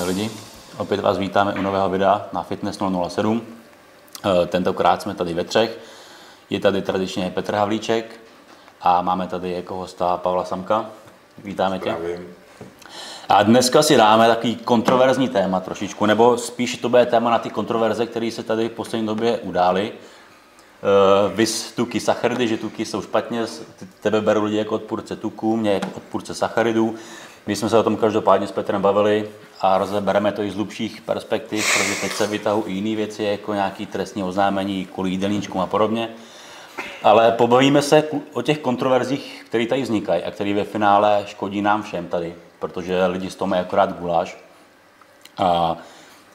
Ahoj lidi, opět vás vítáme u nového videa na Fitness 007. Eh, tentokrát jsme tady ve třech. Je tady tradičně Petr Havlíček a máme tady jako hosta Pavla Samka. Vítáme tě. A dneska si dáme takový kontroverzní téma trošičku, nebo spíš to bude téma na ty kontroverze, které se tady v poslední době udály. Uh, vys tuky sacharidy, že tuky jsou špatně, tebe berou lidi jako odpůrce tuků, mě jako odpůrce sacharidů. My jsme se o tom každopádně s Petrem bavili a rozebereme to i z hlubších perspektiv, protože teď se vytahují jiné věci, jako nějaké trestní oznámení kvůli jídelníčkům a podobně. Ale pobavíme se o těch kontroverzích, které tady vznikají a které ve finále škodí nám všem tady, protože lidi z toho mají akorát guláš. A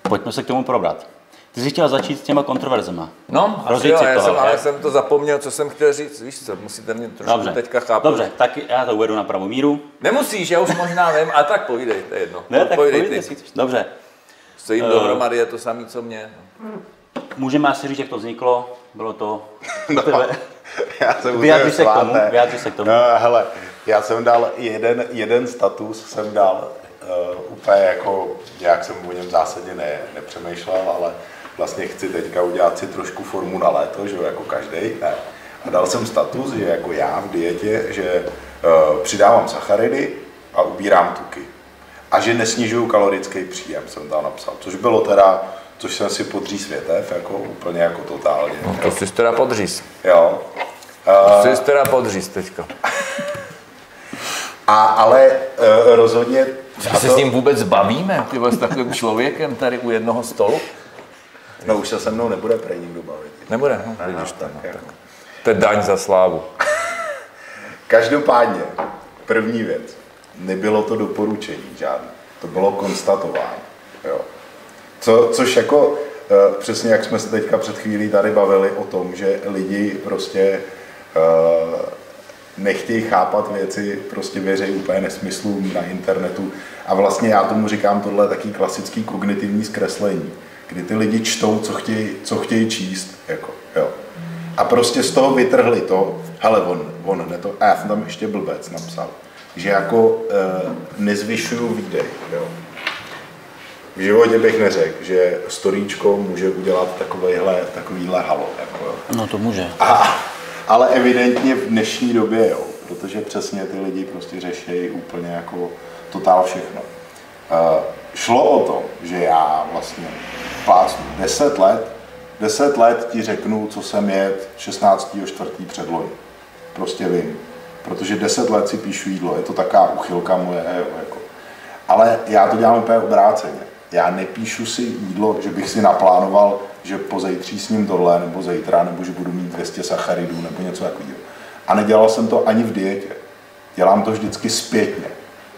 pojďme se k tomu probrat. Ty jsi chtěl začít s těma kontroverzema. No, asi jo, si já to, jsem, ale jak? jsem to zapomněl, co jsem chtěl říct. Víš co, musíte mě trošku Dobře, teďka chápat. Dobře, tak já to uvedu na pravou míru. Nemusíš, já už možná vím, a tak povídej, to je jedno. Ne, tak Povídej povídej, ty. chceš. Dobře, Co jim Eh. dohromady je to samé, co mě. můžeme asi říct, jak to vzniklo. Bylo to... No, tebe. já jsem Vyjádři se k tomu, vyjádři se k tomu. No, hele, já jsem dal jeden, jeden status, jsem dal uh, úplně jako, nějak jsem o něm zásadně ne, nepřemýšlel, ale vlastně chci teďka udělat si trošku formu na léto, že jo, jako každý. Ne. A dal jsem status, že jako já v dietě, že uh, přidávám sacharidy a ubírám tuky. A že nesnižuju kalorický příjem, jsem tam napsal. Což bylo teda, což jsem si podříz větev, jako úplně jako totálně. No, to jsi teda podříz. Jo. To jsi teda podříz teďka. A, ale uh, rozhodně... A se s ním vůbec bavíme, ty s takovým člověkem tady u jednoho stolu? No už se se mnou nebude prej nikdo bavit. Nebude, no, Ne, vidíš no, to. tak No, jako. tak. To je daň za slávu. Každopádně, první věc, nebylo to doporučení žádné, to bylo konstatování. Jo. Co, což jako, eh, přesně jak jsme se teďka před chvílí tady bavili o tom, že lidi prostě eh, nechtějí chápat věci, prostě věří úplně nesmyslům na internetu. A vlastně já tomu říkám, tohle je taký klasický kognitivní zkreslení, kdy ty lidi čtou, co chtějí, co chtějí číst. Jako, jo. A prostě z toho vytrhli to, hele, on, on ne to, a já jsem tam ještě blbec napsal, že jako e, nezvyšuju výdej, jo. V životě bych neřekl, že storíčko může udělat takovejhle, takovýhle halo, jako, jo. No to může. A, ale evidentně v dnešní době, jo, protože přesně ty lidi prostě řeší úplně jako totál všechno. Uh, šlo o to, že já vlastně plácnu 10 let, 10 let ti řeknu, co jsem jet 16.4. předloni. Prostě vím. Protože 10 let si píšu jídlo, je to taková uchylka moje, jo, jako. Ale já to dělám úplně obráceně. Já nepíšu si jídlo, že bych si naplánoval, že po zejtří s ním tohle, nebo zítra, nebo že budu mít 200 sacharidů, nebo něco takového. A nedělal jsem to ani v dietě. Dělám to vždycky zpětně.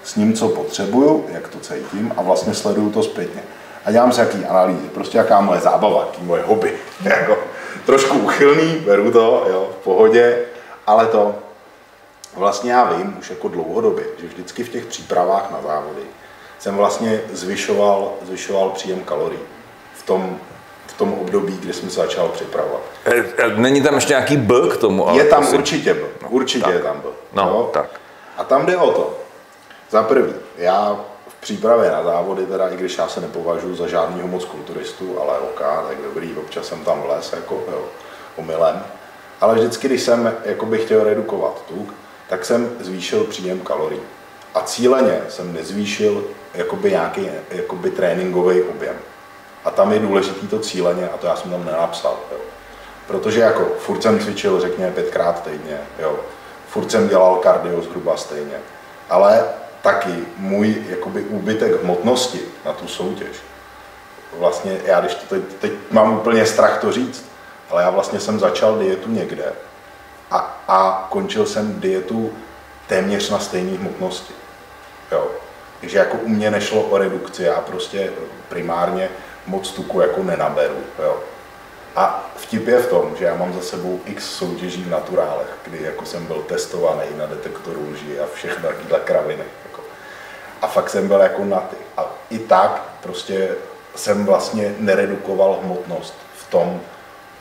S ním, co potřebuju, jak to cítím, a vlastně sleduju to zpětně. A dělám si jaký analýzy, prostě jaká moje zábava, jaký moje hobby. jako, trošku uchylný, beru to, jo, v pohodě, ale to, vlastně já vím už jako dlouhodobě, že vždycky v těch přípravách na závody jsem vlastně zvyšoval, zvyšoval příjem kalorií v tom, v tom období, kdy jsem se začal připravovat. E, e, Není tam ještě nějaký B k tomu? Ale Je tam to si- určitě byl, určitě tak. je tam byl. No, jo? tak. A tam jde o to, za prvý, já přípravě na závody, teda i když já se nepovažuji za žádného moc kulturistu, ale ok, tak dobrý, občas jsem tam vles, jako jo, omylem. Ale vždycky, když jsem jakoby chtěl redukovat tuk, tak jsem zvýšil příjem kalorií. A cíleně jsem nezvýšil jakoby nějaký jakoby tréninkový objem. A tam je důležitý to cíleně a to já jsem tam nenapsal. Jo. Protože jako furt jsem cvičil, řekněme, pětkrát týdně, jo. furt jsem dělal kardio zhruba stejně. Ale taky můj jakoby úbytek hmotnosti na tu soutěž, vlastně já když to teď, teď mám úplně strach to říct, ale já vlastně jsem začal dietu někde a, a končil jsem dietu téměř na stejné hmotnosti. Jo. Takže jako u mě nešlo o redukci, já prostě primárně moc tuku jako nenaberu. Jo. A vtip je v tom, že já mám za sebou x soutěží v naturálech, kdy jako jsem byl testovaný na detektoru lži a všechno takovýhle kraviny. A fakt jsem byl jako na ty. A i tak prostě jsem vlastně neredukoval hmotnost v tom,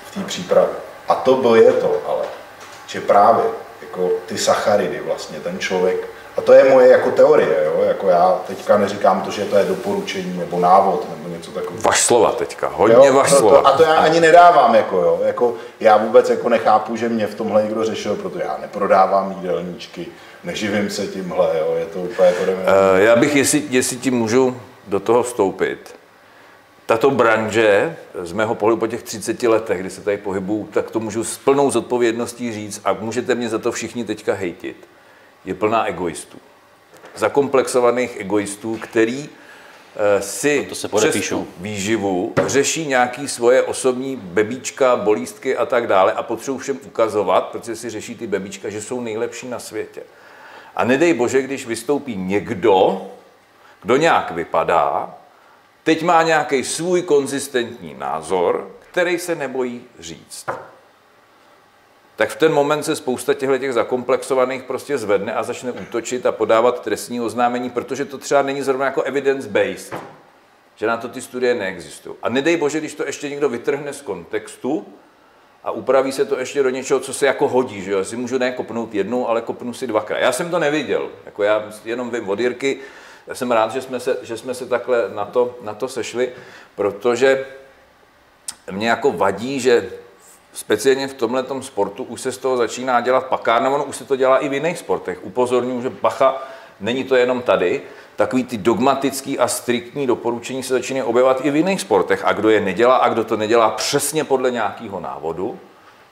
v té přípravě. A to bylo je to, ale, že právě jako ty sacharidy vlastně ten člověk A to je moje jako teorie, jo? Jako já teďka neříkám to, že to je doporučení nebo návod nebo něco takového. Vaš slova teďka, hodně Jo, vaš to, slova. to, a to já ani nedávám, jako, jo. jako já vůbec jako nechápu, že mě v tomhle někdo řešil, protože já neprodávám jídelníčky, neživím se tímhle, jo. je to úplně to jdeme. Eh, Já bych, jestli, jestli ti můžu do toho vstoupit, tato branže, z mého pohledu po těch 30 letech, kdy se tady pohybuju, tak to můžu s plnou zodpovědností říct a můžete mě za to všichni teďka hejtit, je plná egoistů. Zakomplexovaných egoistů, který eh, si To se přes tu výživu řeší nějaký svoje osobní bebíčka, bolístky a tak dále a potřebují všem ukazovat, protože si řeší ty bebíčka, že jsou nejlepší na světě. A nedej bože, když vystoupí někdo, kdo nějak vypadá, teď má nějaký svůj konzistentní názor, který se nebojí říct. Tak v ten moment se spousta těchto těch zakomplexovaných prostě zvedne a začne útočit a podávat trestní oznámení, protože to třeba není zrovna jako evidence-based, že na to ty studie neexistují. A nedej bože, když to ještě někdo vytrhne z kontextu a upraví se to ještě do něčeho, co se jako hodí, že jo? Si můžu ne kopnout jednou, ale kopnu si dvakrát. Já jsem to neviděl, jako já jenom vím od Jirky, já jsem rád, že jsme se, že jsme se takhle na to, na to sešli, protože mě jako vadí, že speciálně v tomhle sportu už se z toho začíná dělat pakárna, ono už se to dělá i v jiných sportech. Upozorňuji, že bacha, není to jenom tady, takový ty dogmatický a striktní doporučení se začínají objevovat i v jiných sportech. A kdo je nedělá a kdo to nedělá přesně podle nějakého návodu,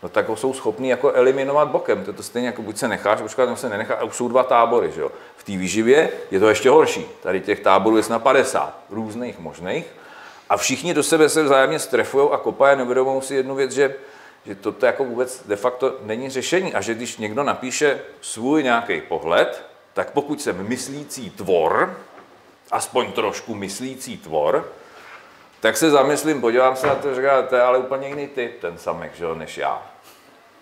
no tak ho jsou schopný jako eliminovat bokem. To je to stejně jako buď se necháš očkovat, nebo se nenechá. A už jsou dva tábory. Že jo? V té výživě je to ještě horší. Tady těch táborů je na 50 různých možných. A všichni do sebe se vzájemně strefují a kopají, nevědomou si jednu věc, že, že toto jako vůbec de facto není řešení. A že když někdo napíše svůj nějaký pohled, tak pokud jsem myslící tvor, aspoň trošku myslící tvor, tak se zamyslím, podívám se na to, říká, to je ale úplně jiný typ, ten samek, že jo, než já.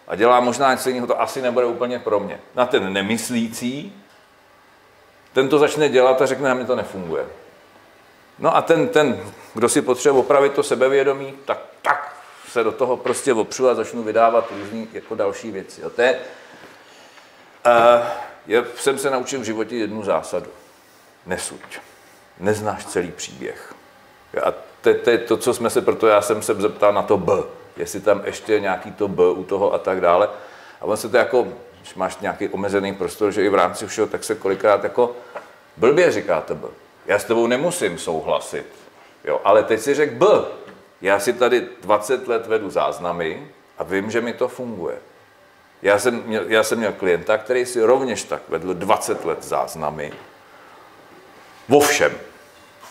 A dělá možná něco jiného, to asi nebude úplně pro mě. Na ten nemyslící, ten to začne dělat a řekne, na mě to nefunguje. No a ten, ten, kdo si potřebuje opravit to sebevědomí, tak, tak se do toho prostě opřu a začnu vydávat různý jako další věci. Jo. To je, uh, je, jsem se naučil v životě jednu zásadu. Nesuď. Neznáš celý příběh. A to, to je to, co jsme se, proto já jsem se zeptal na to B. Jestli tam ještě nějaký to B u toho a tak dále. A on se to jako, když máš nějaký omezený prostor, že i v rámci všeho, tak se kolikrát jako blbě říká to B. Já s tebou nemusím souhlasit. Jo, ale teď si řekl B. Já si tady 20 let vedu záznamy a vím, že mi to funguje. Já jsem, měl, já jsem měl klienta, který si rovněž tak vedl 20 let záznamy. Vo všem.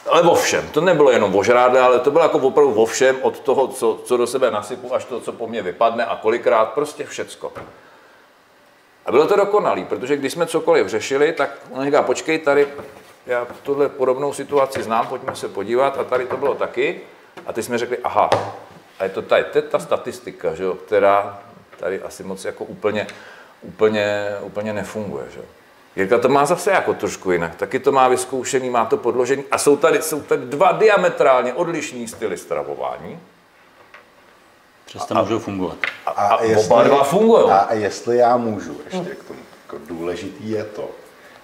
Ale vo všem. To nebylo jenom o žrádle, ale to bylo jako opravdu vo všem, od toho, co, co do sebe nasypu, až to, co po mně vypadne a kolikrát, prostě všecko. A bylo to dokonalý, protože když jsme cokoliv řešili, tak on říká, počkej, tady já tuhle podobnou situaci znám, pojďme se podívat a tady to bylo taky. A teď jsme řekli, aha, a je to tady, to je ta statistika, že jo, která tady asi moc jako úplně, úplně, úplně nefunguje. Že? jo. Jirka to má zase jako trošku jinak, taky to má vyzkoušený, má to podložený a jsou tady, jsou tady dva diametrálně odlišní styly stravování Přesto můžou fungovat. a, a oba dva fungují. A, a jestli já můžu ještě k tomu, jako důležitý je to,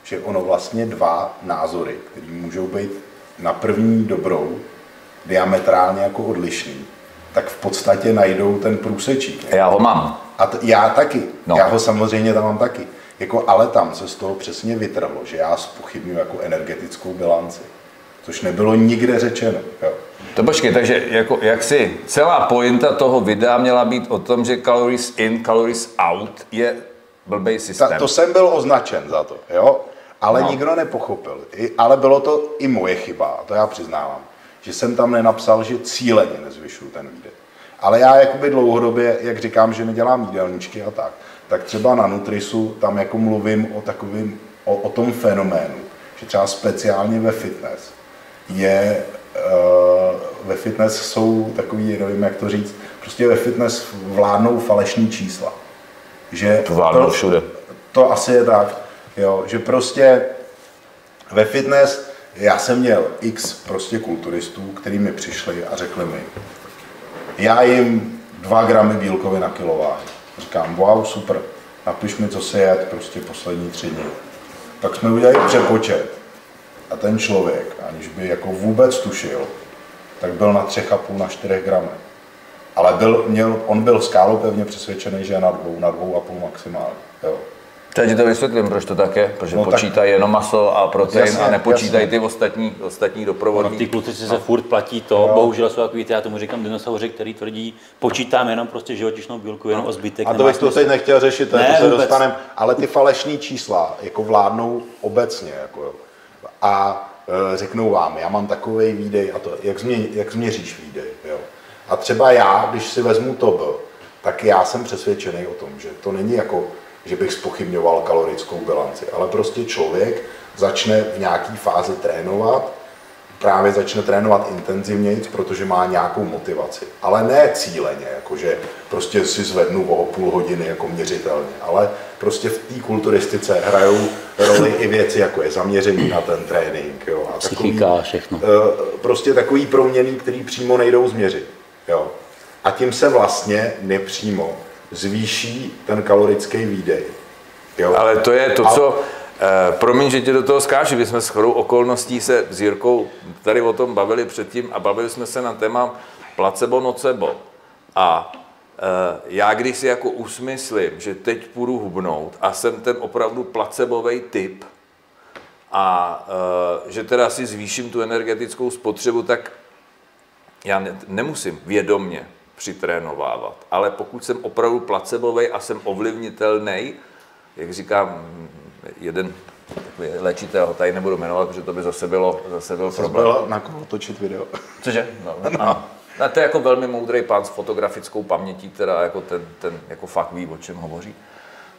že ono vlastně dva názory, které můžou být na první dobrou diametrálně jako odlišný, tak v podstatě najdou ten průsečík. Já ho mám. A t- já taky. No. Já ho samozřejmě tam mám taky. Jako, ale tam se z toho přesně vytrhlo, že já spochybnuju jako energetickou bilanci. Což nebylo nikde řečeno. Jo. To počkej, takže jako, jak si celá pointa toho videa měla být o tom, že calories in, calories out je blbej systém. Ta, to jsem byl označen za to, jo? Ale no. nikdo nepochopil. I, ale bylo to i moje chyba, to já přiznávám. Že jsem tam nenapsal, že cíleně nezvyšuju ten výdej. Ale já jakoby dlouhodobě, jak říkám, že nedělám jídelníčky a tak, tak třeba na Nutrisu tam jako mluvím o takovým, o, o tom fenoménu, že třeba speciálně ve fitness je, uh, ve fitness jsou takový, nevím jak to říct, prostě ve fitness vládnou falešní čísla. Že To vládnou všude. to asi je tak, jo, že prostě ve fitness já jsem měl x prostě kulturistů, kteří mi přišli a řekli mi, já jim 2 gramy bílkovin na kilováž. Říkám, wow, super, napiš mi, co se jet prostě poslední tři dny. Pak jsme udělali přepočet a ten člověk, aniž by jako vůbec tušil, tak byl na 3,5 na 4 gramech. Ale byl, měl, on byl skálou pevně přesvědčený, že je na dvou, na dvou a půl maximálně. Jo. Teď to vysvětlím, proč to tak je, protože No no, tak- počítají jenom maso a protein Jasně, a nepočítají jasně. ty ostatní, ostatní No, doprovodní. ty kluci si se furt platí to, bohužel jsou takový, ty, já tomu říkám dinosauři, který tvrdí, počítám jenom prostě živočišnou bílku, jenom o zbytek. A to bych to teď nechtěl řešit, to, Ne, to se vůbec. dostaneme, ale ty falešné čísla jako vládnou obecně. Jako, a e, řeknou vám, já mám takový výdej a to, jak, změ, jak změříš výdej. Jo. A třeba já, když si vezmu to, tak já jsem přesvědčený o tom, že to není jako, že bych spochybňoval kalorickou bilanci, ale prostě člověk začne v nějaké fázi trénovat, právě začne trénovat intenzivněji, protože má nějakou motivaci. Ale ne cíleně, jakože prostě si zvednu o půl hodiny jako měřitelně, ale prostě v té kulturistice hrajou roli i věci, jako je zaměření na ten trénink. Jo, a Psychika, všechno. eh, Prostě takový proměny, který přímo nejdou změřit. Jo. A tím se vlastně nepřímo zvýší ten kalorický výdej. Jo. Ale to je to, A- co... Eh, promiň, že tě do toho skáču, my jsme s chodou okolností se s Jirkou tady o tom bavili předtím a bavili jsme se na téma placebo nocebo. A eh, já když si jako usmyslím, že teď půjdu hubnout a jsem ten opravdu placebový typ a eh, že teda si zvýším tu energetickou spotřebu, tak já ne, nemusím vědomně přitrénovávat, ale pokud jsem opravdu placebový a jsem ovlivnitelný, jak říká mm, jeden léčitel, ho tady nebudu jmenovat, protože to by zase bylo, zase byl Zase problém. byl na koho točit video. Cože? No, no. No, to je jako velmi moudrý pán s fotografickou pamětí, teda jako ten, ten jako fakt ví, o čem hovoří.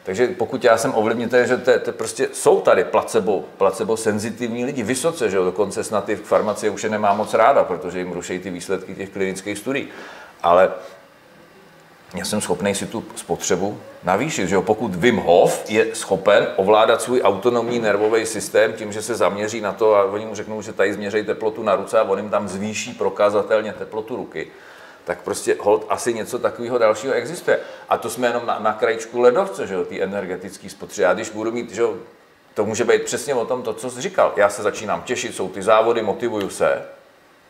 Takže pokud já jsem ovlivnitelný, že to, to prostě jsou tady placebo, placebo senzitivní lidi, vysoce, že jo, dokonce snad ty farmacie už je nemá moc ráda, protože jim rušejí ty výsledky těch klinických studií. Ale já jsem schopný si tu spotřebu navýšit. Že jo? Pokud Wim Hof je schopen ovládat svůj autonomní nervový systém tím, že se zaměří na to a oni mu řeknou, že tady změří teplotu na ruce a on jim tam zvýší prokazatelně teplotu ruky, tak prostě hold asi něco takového dalšího existuje. A to jsme jenom na, na krajičku ledovce, že jo, ty energetické spotřeby. Já když budu mít, že jo, to může být přesně o tom, to, co jsi říkal. Já se začínám těšit, jsou ty závody, motivuju se,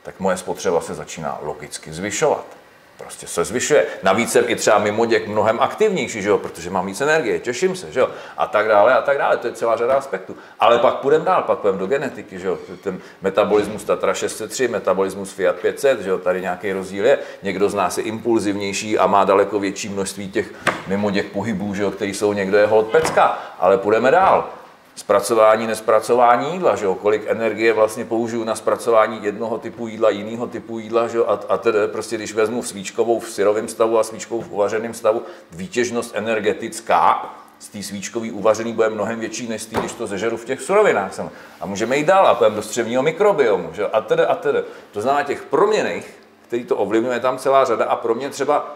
tak moje spotřeba se začíná logicky zvyšovat. Prostě se zvyšuje. Navíc jsem i třeba mimo děk mnohem aktivnější, že jo? protože mám víc energie, těším se, že jo? a tak dále, a tak dále. To je celá řada aspektů. Ale pak půjdeme dál, pak půjdeme do genetiky, že jo? Ten metabolismus Tatra 603, metabolismus Fiat 500, že jo? tady nějaký rozdíl je. Někdo z nás je impulzivnější a má daleko větší množství těch mimo děk pohybů, že jo? který jsou někdo je hod pecka. Ale půjdeme dál zpracování, nespracování jídla, že jo? kolik energie vlastně použiju na zpracování jednoho typu jídla, jiného typu jídla, že jo? a, a tedy prostě, když vezmu svíčkovou v syrovém stavu a svíčkovou v uvařeném stavu, výtěžnost energetická z té svíčkový uvařený bude mnohem větší, než z té, když to zežeru v těch surovinách. A můžeme jít dál a půjdeme do střevního mikrobiomu, že jo? a tedy, a tedy. To znamená těch proměných, který to ovlivňuje, je tam celá řada a pro mě třeba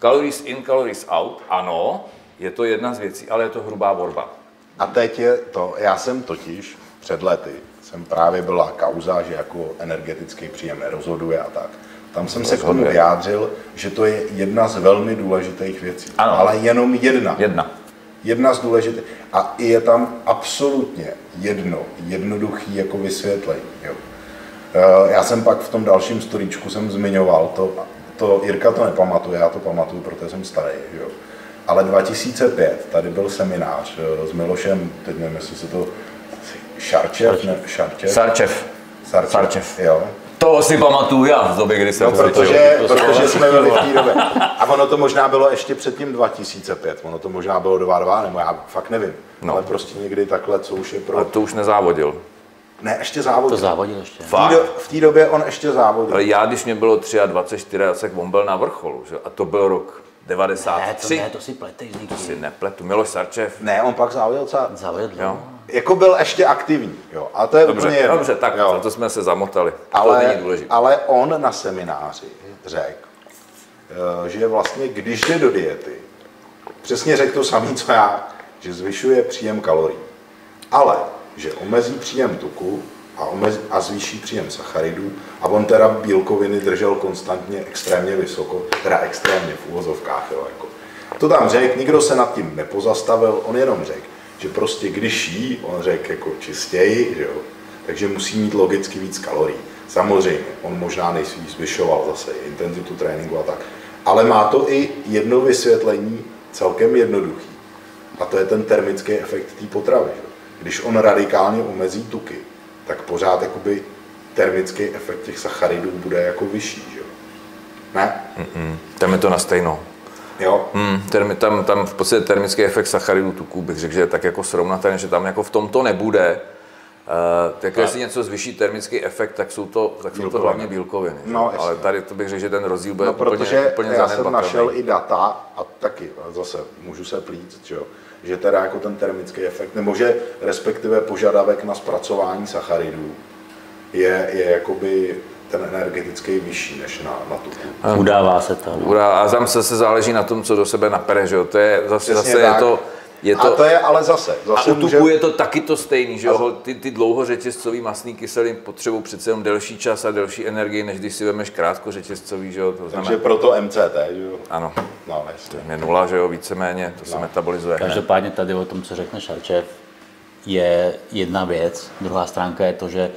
calories in, calories out, ano, je to jedna z věcí, ale je to hrubá borba. A teď je to, já jsem totiž před lety, jsem právě byla kauza, že jako energetický příjem nerozhoduje a tak. Tam jsem se k tomu vyjádřil, že to je jedna z velmi důležitých věcí. Ano. Ale jenom jedna. Jedna. Jedna z důležitých. A je tam absolutně jedno, jednoduchý jako vysvětlení. Jo. Eh, Já jsem pak v tom dalším storíčku jsem zmiňoval, to, to Jirka to nepamatuje, já to pamatuju, protože jsem starý. Jo. Ale 2005, tady byl seminář eh, s Milošem, teď nevím, jestli se to Šarčev, ne, Šarčev, Sarčev. Sarčev, Sarčev. jo. To si pamatuju já v době, kdy jsem No, protože, to protože jsme byli v té době. A ono to možná bylo ještě před tím 2005, ono to možná bylo 22, nebo já fakt nevím. No. Ale prostě někdy takhle, co už je pro... Ale to už nezávodil. Ne, ještě závodil. To závodil ještě. V té do, v té době on ještě závodil. Ale já, když mě bylo 23, 24, on byl na vrcholu, že? a to byl rok Ne, to 93. ne, to si pletej z někdy. si nepletu. Miloš Sarčev. Ne, on pak závodil celá... Závodil Jo. Jako byl ještě aktivní, jo. A to je úplně Dobře, jedno. dobře, tak jo. za to jsme se zamotali. to ale, není důležité. ale on na semináři řekl, eh, že vlastně když jde do diety, přesně řekl to samé, co já, že zvyšuje příjem kalorií, ale že omezí příjem tuku a, omezí, a zvýší příjem sacharidů a on teda bílkoviny držel konstantně extrémně vysoko, teda extrémně v úvozovkách, jo, jako. To tam řekl, nikdo se nad tím nepozastavil, on jenom řekl, že prostě když jí, on řekl jako čistěji, že jo, takže musí mít logicky víc kalorií. Samozřejmě, on možná nejspíš zvyšoval zase intenzitu tréninku a tak, ale má to i jedno vysvětlení celkem jednoduchý. A to je ten termický efekt té potravy. Že? Když on radikálně omezí tuky, tak pořád jakoby termický efekt těch sacharidů bude jako vyšší. Že? Ne? Mm-mm. Tam je to na stejno. Jo. Hmm, termi, tam, tam v podstatě termický efekt sacharidů tuků bych řekl, že je tak jako srovnatelný, že tam jako v tom to nebude. Uh, tak jestli něco zvyší termický efekt, tak jsou to, tak jsou to hlavně bílkoviny. No, že? ale tady to bych řekl, že ten rozdíl bude No, úplně, protože úplně já jsem našel i data, a taky zase můžu se plít, že, jo, že teda jako ten termický efekt, nebo že respektive požadavek na zpracování sacharidů je, je jakoby ten energetický vyšší než na, na tuku. Udává se to. No. Ura, A tam se, se záleží na tom, co do sebe napere, že jo? To je zase, Přesně zase je tak. to, je A to, to je ale zase, a zase u může, tuku je to taky to stejný, že jo? Ty, ty dlouhořetězcový masný kyseliny potřebují přece jenom delší čas a delší energii, než když si vemeš krátkořetězcový, že jo? To znamená, takže proto MCT, že jo. ano, No, jasně. je nula, že jo, víceméně, to se metabolizuje. Každopádně tady o tom, co řekne Šarčev, je jedna věc. Druhá stránka je to, že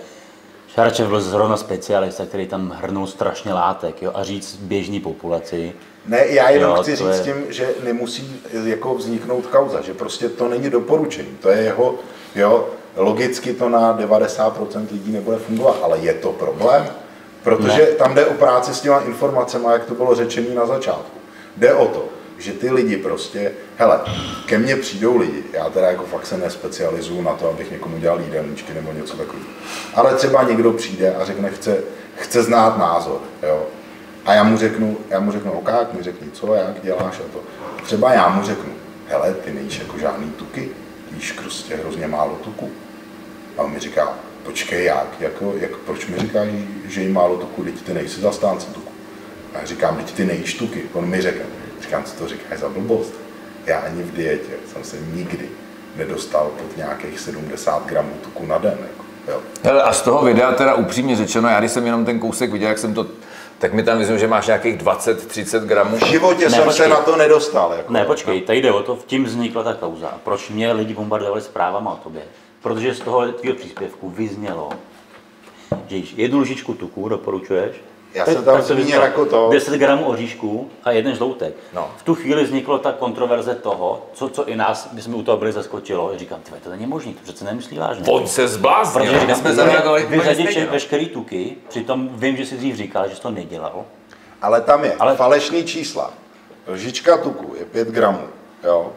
Šarčev byl zrovna specialista, který tam hrnul strašně látek. Jo? A říct běžný populaci, Ne, já jenom Jo, chci říct je- tím, že nemusí jako vzniknout kauza, že prostě to není doporučení, to je jeho, jo, logicky to na 90% lidí nebude fungovat, ale je to problém, protože Ne. tam jde o práci s těma informacemi, jak to bylo řečené na začátku. Jde o to, že ty lidi prostě, hele, ke mně přijdou lidi, já teda jako fakt se nespecializuju na to, abych někomu dělal jídelníčky nebo něco takového, ale třeba někdo přijde a řekne, chce, chce znát názor, jo, a já mu řeknu, já mu řeknu, ok, mi řekni, co, jak děláš a to. Třeba já mu řeknu, hele, ty nejíš jako žádný tuky, ty jíš prostě hrozně málo tuku. A on mi říká, počkej, jak, jako, jak proč mi říkáš, že jí málo tuku, teď ty nejsi zastánce tuku. A já říkám, teď ty nejíš tuky. On mi řekne, říkám, co to říkáš za blbost. Já ani v dietě jsem se nikdy nedostal pod nějakých 70 gramů tuku na den. Jako, jo. A z toho videa teda upřímně řečeno, já když jsem jenom ten kousek viděl, jak jsem to, tak mi tam myslím, že máš nějakých 20-30 gramů. V životě Ne, jsem počkej. se na to nedostal. Jako, Ne, počkej, tady jde o to, v tím vznikla ta kauza. A proč mě lidi bombardovali zprávama o tobě? Protože z toho tvého příspěvku vyznělo, že jednu lžičku tuku, doporučuješ? Já jsem tam zmínil jako to- 10 gramů oříšků a jeden žloutek. No. V tu chvíli vzniklo ta kontroverze toho, co, co i nás, my jsme u toho byli zaskočilo. Říkám, ty to není možné, to přece nemyslí vážně. On se zbláznil, Protože my říkám, jsme zareagovali vyřadit no. veškerý tuky, přitom vím, že jsi dřív říkal, že jsi to nedělal. Ale tam je Ale- Ale... falešný čísla. Lžička tuku je 5 gramů, jo.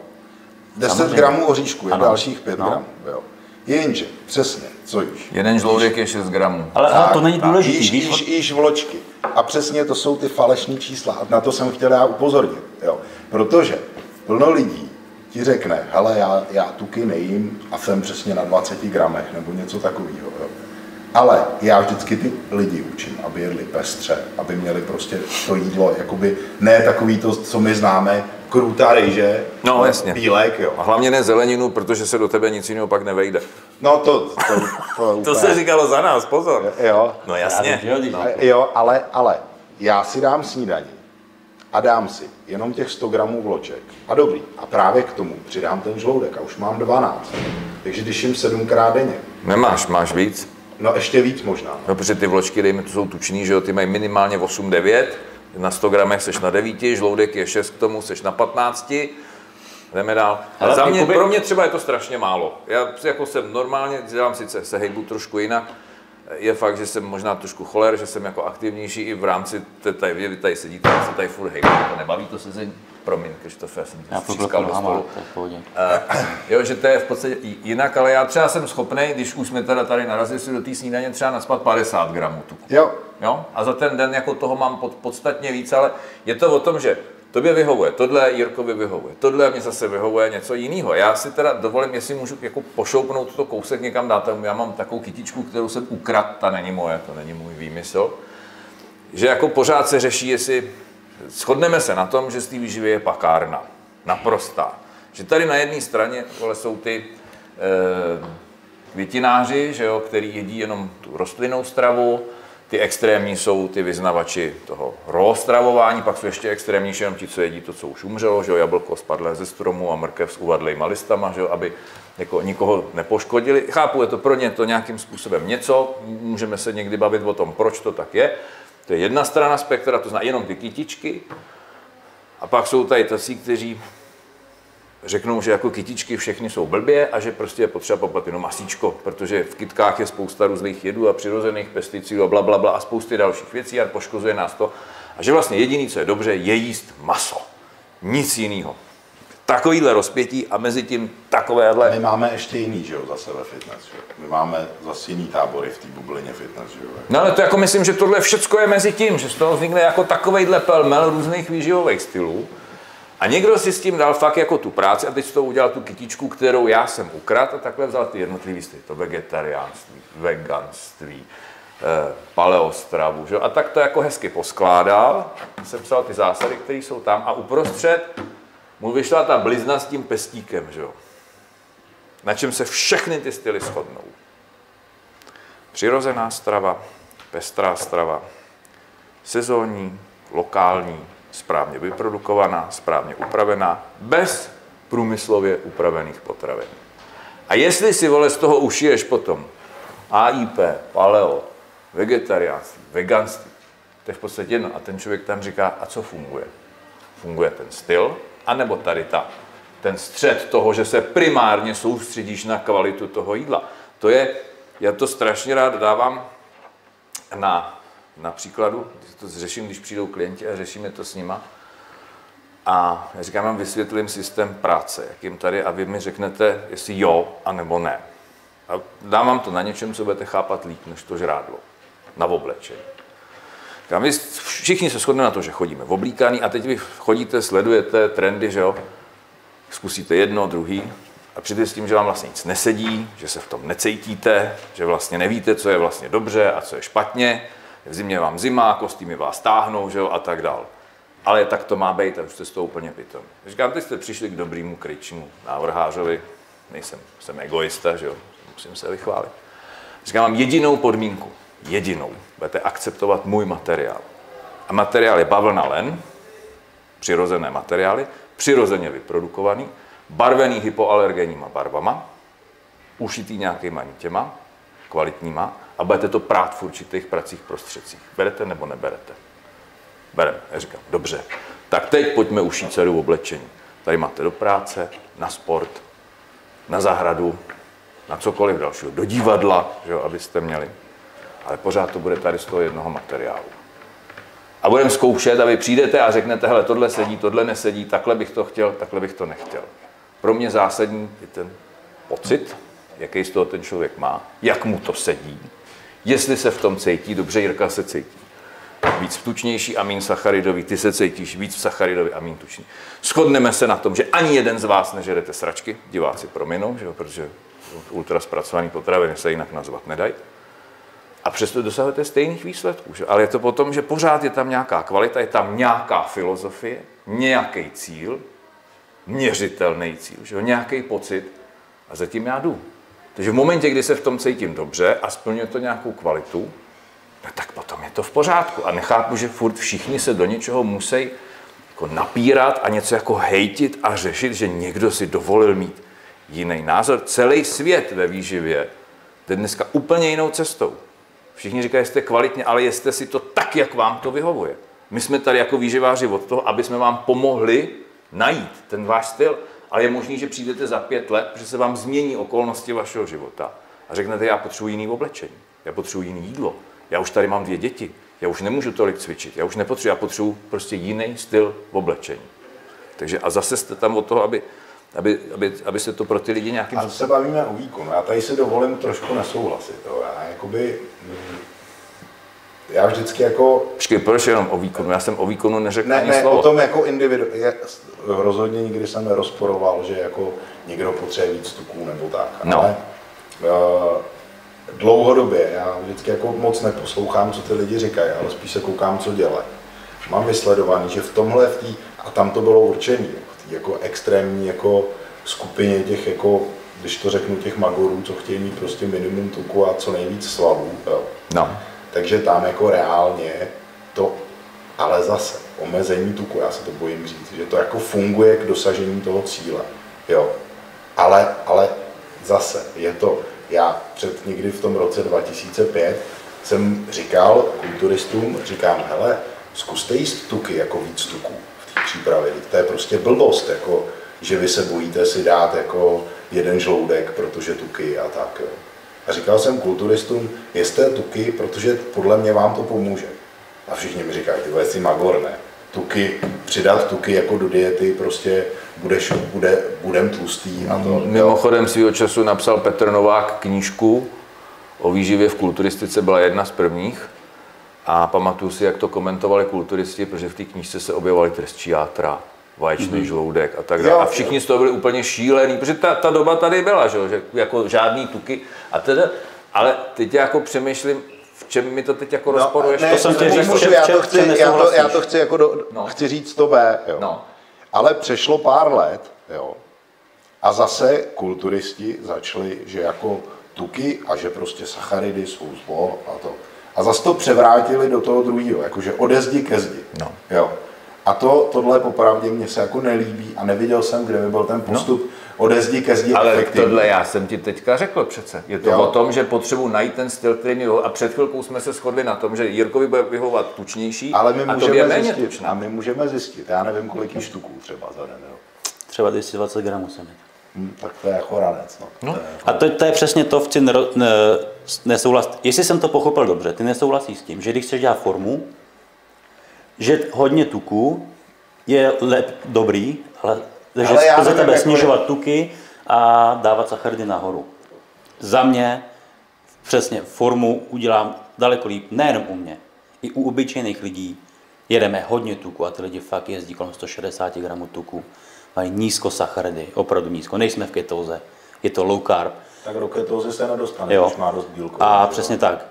10 Samozřejmě. gramů oříšku je Ano. dalších 5 No. gramů, jo. Jenže, přesně, co jíš? Jeden žloudek je 6 gramů. Ale, ale to Tak, není tak. důležité, Jíš, jíš, jíš vločky. A přesně to jsou ty falešní čísla. A na to jsem chtěl já upozornit. Jo. Protože plno lidí ti řekne, hele, já, já tuky nejím a jsem přesně na 20 gramech nebo něco takového. Jo. Ale já vždycky ty lidi učím, aby jedli pestře, aby měli prostě to jídlo, jakoby ne takový to, co my známe, krutá rejže, No, jasně. bílek, jo. A hlavně ne zeleninu, protože se do tebe nic jiného pak nevejde. No to, to, to, úplně, říkalo za nás, pozor. Jo, No Já vím, A- Jo, ale, ale já si dám snídaní a dám si jenom těch 100 gramů vloček. A dobrý. A právě k tomu přidám ten žloudek a už mám 12. Takže když jim sedmkrát denně, Nemáš, máš víc. no ještě víc možná. No, protože ty vločky, dejme, to jsou tučný, že jo, ty mají minimálně 8-9, na 100 gramech seš na 9, žloudek je 6 k tomu, seš na 15, jdeme dál. Ale za mě, jakoby- pro mě třeba je to strašně málo. Já jako jsem normálně, dělám sice se hejbu trošku jinak, je fakt, že jsem možná trošku choler, že jsem jako aktivnější i v rámci, té- tady, vy tady sedíte, se tady furt hejbu, to nebaví to sezení. Promiň, Krištofe, já jsem Já furt střískal do stolu. pohodě. Uh, jo, že to je v podstatě jinak, ale já třeba jsem schopný, když už jsme teda tady narazili si do té snídaně, třeba naspat 50 gramů tuku. Jo, Jo? A za ten den jako toho mám pod, podstatně víc, ale je to o tom, že tobě vyhovuje, tohle Jirkovi vyhovuje, tohle mě zase vyhovuje něco jiného. Já si teda dovolím, jestli můžu jako pošoupnout to kousek někam dát, já mám takovou kytičku, kterou jsem ukradl, ta není moje, to není můj výmysl, že jako pořád se řeší, jestli shodneme se na tom, že z té výživy je pakárna, naprostá. Že tady na jedné straně vole, jsou ty e, květináři, že jo, který jedí jenom tu rostlinnou stravu, Ty extrémní jsou ty vyznavači toho roztravování, pak jsou ještě extrémnější jenom ti, co jedí to, co už umřelo, že jo, jablko spadlé ze stromu a mrkev s uvadlejma listama, že jo, aby jako nikoho nepoškodili. Chápu, je to pro ně to nějakým způsobem něco, můžeme se někdy bavit o tom, proč to tak je. To je jedna strana spektra, to znamená jenom ty kytičky. A pak jsou tady tací, kteří řeknou, že jako kytičky všechny jsou blbě a že prostě je potřeba poplat jenom masíčko, protože v kytkách je spousta různých jedů a přirozených pesticidů a bla, bla, bla a spousty dalších věcí a poškozuje nás to. A že vlastně jediný, co je dobře, je jíst maso. Nic jiného. Takovýhle rozpětí a mezi tím takovéhle... My máme ještě jiný, že jo, zase ve fitness, že. My máme zase jiný tábory v té bublině fitness, že jo. No ale to jako myslím, že tohle všecko je mezi tím, že z toho vznikne jako takovejhle pelmel různých výživových stylů. A někdo si s tím dal fakt jako tu práci a teď z toho udělal tu kytičku, kterou já jsem ukradl a takhle vzal ty jednotlivý styly, to vegetariánství, veganství, eh, paleostravu, že? a tak to jako hezky poskládal, sepsal ty zásady, které jsou tam a uprostřed mu vyšla ta blizna s tím pestíkem, že? na čem se všechny ty styly shodnou. Přirozená strava, pestrá strava, sezónní, lokální, správně vyprodukovaná, správně upravená, bez průmyslově upravených potravin. A jestli si vole z toho ušiješ potom AIP, paleo, vegetariánství, veganství, to je v podstatě jedno. A ten člověk tam říká, a co funguje? Funguje ten styl, anebo tady ta, ten střed toho, že se primárně soustředíš na kvalitu toho jídla. To je, já to strašně rád dávám na na příkladu, to řeším, když přijdou klienti a řešíme to s nima. A já říkám, vám vysvětlím systém práce, jak jim tady, a vy mi řeknete, jestli jo, anebo ne. A dám vám to na něčem, co budete chápat líp, než to žrádlo. Na oblečení. Říkám, vy všichni se shodneme na to, že chodíme v oblíkaný a teď vy chodíte, sledujete trendy, že jo, zkusíte jedno, druhý a přijde s tím, že vám vlastně nic nesedí, že se v tom necítíte, že vlastně nevíte, co je vlastně dobře a co je špatně, v zimě vám zima, kostýmy vás táhnou, že jo, a tak dál. Ale tak to má být a už jste z toho úplně pitom. Říkám, teď jste přišli k dobrýmu kryčímu návrhářovi, nejsem, jsem egoista, že jo, musím se vychválit. Říkám vám jedinou podmínku, jedinou, budete akceptovat můj materiál. A materiál je bavlna len, přirozené materiály, přirozeně vyprodukovaný, barvený hypoalergenníma barvama, ušitý nějakýma nitěma, kvalitníma, a budete to prát v určitých pracích prostředcích. Berete nebo neberete? Bereme. Já říkám, dobře. Tak teď pojďme ušít dceru oblečení. Tady máte do práce, na sport, na zahradu, na cokoliv dalšího, do divadla, že jo, abyste měli. Ale pořád to bude tady z toho jednoho materiálu. A budeme zkoušet a vy přijdete a řeknete, hele, tohle sedí, tohle nesedí, takhle bych to chtěl, takhle bych to nechtěl. Pro mě zásadní je ten pocit, jaký z toho ten člověk má, jak mu to sedí, jestli se v tom cítí, dobře Jirka se cítí. Víc tučnější amín sacharidový, ty se cítíš víc sacharidový amín tučný. Shodneme se na tom, že ani jeden z vás nežerete sračky, diváci prominou, že jo, protože ultra zpracovaný potraviny se jinak nazvat nedají. A přesto dosahujete stejných výsledků. Že? Ale je to potom, že pořád je tam nějaká kvalita, je tam nějaká filozofie, nějaký cíl, měřitelný cíl, že? nějaký pocit a zatím já jdu. Takže v momentě, kdy se v tom cítím dobře a splňuje to nějakou kvalitu, no tak potom je to v pořádku. A nechápu, že furt všichni se do něčeho musí jako napírat a něco jako hejtit a řešit, že někdo si dovolil mít jiný názor. Celý svět ve výživě jde dneska úplně jinou cestou. Všichni říkají, jste kvalitně, ale jste si to tak, jak vám to vyhovuje. My jsme tady jako výživáři od toho, aby jsme vám pomohli najít ten váš styl ale je možný, že přijdete za pět let, že se vám změní okolnosti vašeho života a řeknete, já potřebuji jiný oblečení, já potřebuji jiný jídlo, já už tady mám dvě děti, já už nemůžu tolik cvičit, já už nepotřebuji, já potřebuji prostě jiný styl v oblečení. Takže a zase jste tam od toho, aby, aby, aby, aby se to pro ty lidi nějakým A se bavíme o výkonu. Já tady si dovolím trošku nesouhlasit. Jo. Já jakoby, já vždycky jako... Počkej, proč jenom o výkonu? Já jsem o výkonu neřekl ne, ani ne, slovo. o tom jako individu, je, rozhodně nikdy jsem nerozporoval, že jako někdo potřebuje víc tuků nebo tak. No. Ale uh, dlouhodobě, já vždycky jako moc neposlouchám, co ty lidi říkají, ale spíš se koukám, co dělají. Mám vysledovaný, že v tomhle, v tý, a tam to bylo určený, v jako extrémní jako skupině těch jako když to řeknu, těch magorů, co chtějí mít prostě minimum tuku a co nejvíc svalů, jo. No. Takže tam jako reálně to, ale zase omezení tuku, já se to bojím říct, že to jako funguje k dosažení toho cíle. Jo. Ale, ale zase je to, já před někdy v tom roce 2005 jsem říkal kulturistům, říkám, hele, zkuste jíst tuky jako víc tuků v té přípravě. To je prostě blbost, jako, že vy se bojíte si dát jako jeden žloudek, protože tuky a tak. Jo. A říkal jsem kulturistům, jeste tuky, protože podle mě vám to pomůže. A všichni mi říkají, ty jsi magor, ne? Tuky, přidat tuky jako do diety, prostě budeš, bude, budem tlustý a to. Mimochodem svého času napsal Petr Novák knížku o výživě v kulturistice, byla jedna z prvních. A pamatuju si, jak to komentovali kulturisti, protože v té knížce se objevovali trestčí játra, vaječný mm-hmm. žloudek a tak dále. A všichni z toho byli úplně šílení, protože ta, ta doba tady byla, že, že jako žádný tuky. A teda, ale teď jako přemýšlím, v čem mi to teď jako no, rozporuješ? Ne, to jsem ti řekl, já, to chci, já, to, já to chci jako do, no. chci říct to B, jo. No. Ale přešlo pár let, jo, a zase kulturisti začali, že jako tuky a že prostě sacharidy jsou zlo a to. A zase to převrátili do toho druhého, jakože ode zdi ke zdi. No. Jo. A to, tohle popravdě mě se jako nelíbí a neviděl jsem, kde by byl ten postup no. ode zdi ke zdi Ale efektivní. tohle já jsem ti teďka řekl přece. Je to jo. o tom, že potřebuji najít ten styl, který mi A před chvilkou jsme se shodli na tom, že Jirkovi bude vyhovovat tučnější Ale my a můžeme méně zjistit, tučná. A my můžeme zjistit, já nevím, kolik štuků třeba za den. Jo. Třeba 220 gramů jsem měl. Hm, tak to je jako ranec. No. No. To je jako... A to, to je přesně to, v čem ne, ne, nesouhlas. Jestli jsem to pochopil dobře, ty nesouhlasíš s tím, že když chceš dělat formu, že hodně tuku je lep, dobrý, ale, ale že za tebe snižovat tuky a dávat sacharidy nahoru. Za mě přesně formu udělám daleko líp, nejenom u mě, i u obyčejných lidí. Jedeme hodně tuku a ty lidi fakt jezdí kolem 160 gramů tuku. Mají nízko sacharidy, opravdu nízko. Nejsme v ketóze, je to low carb. Tak do ketózy se nedostane, Jo. když má dost bílkovin. A přesně tak.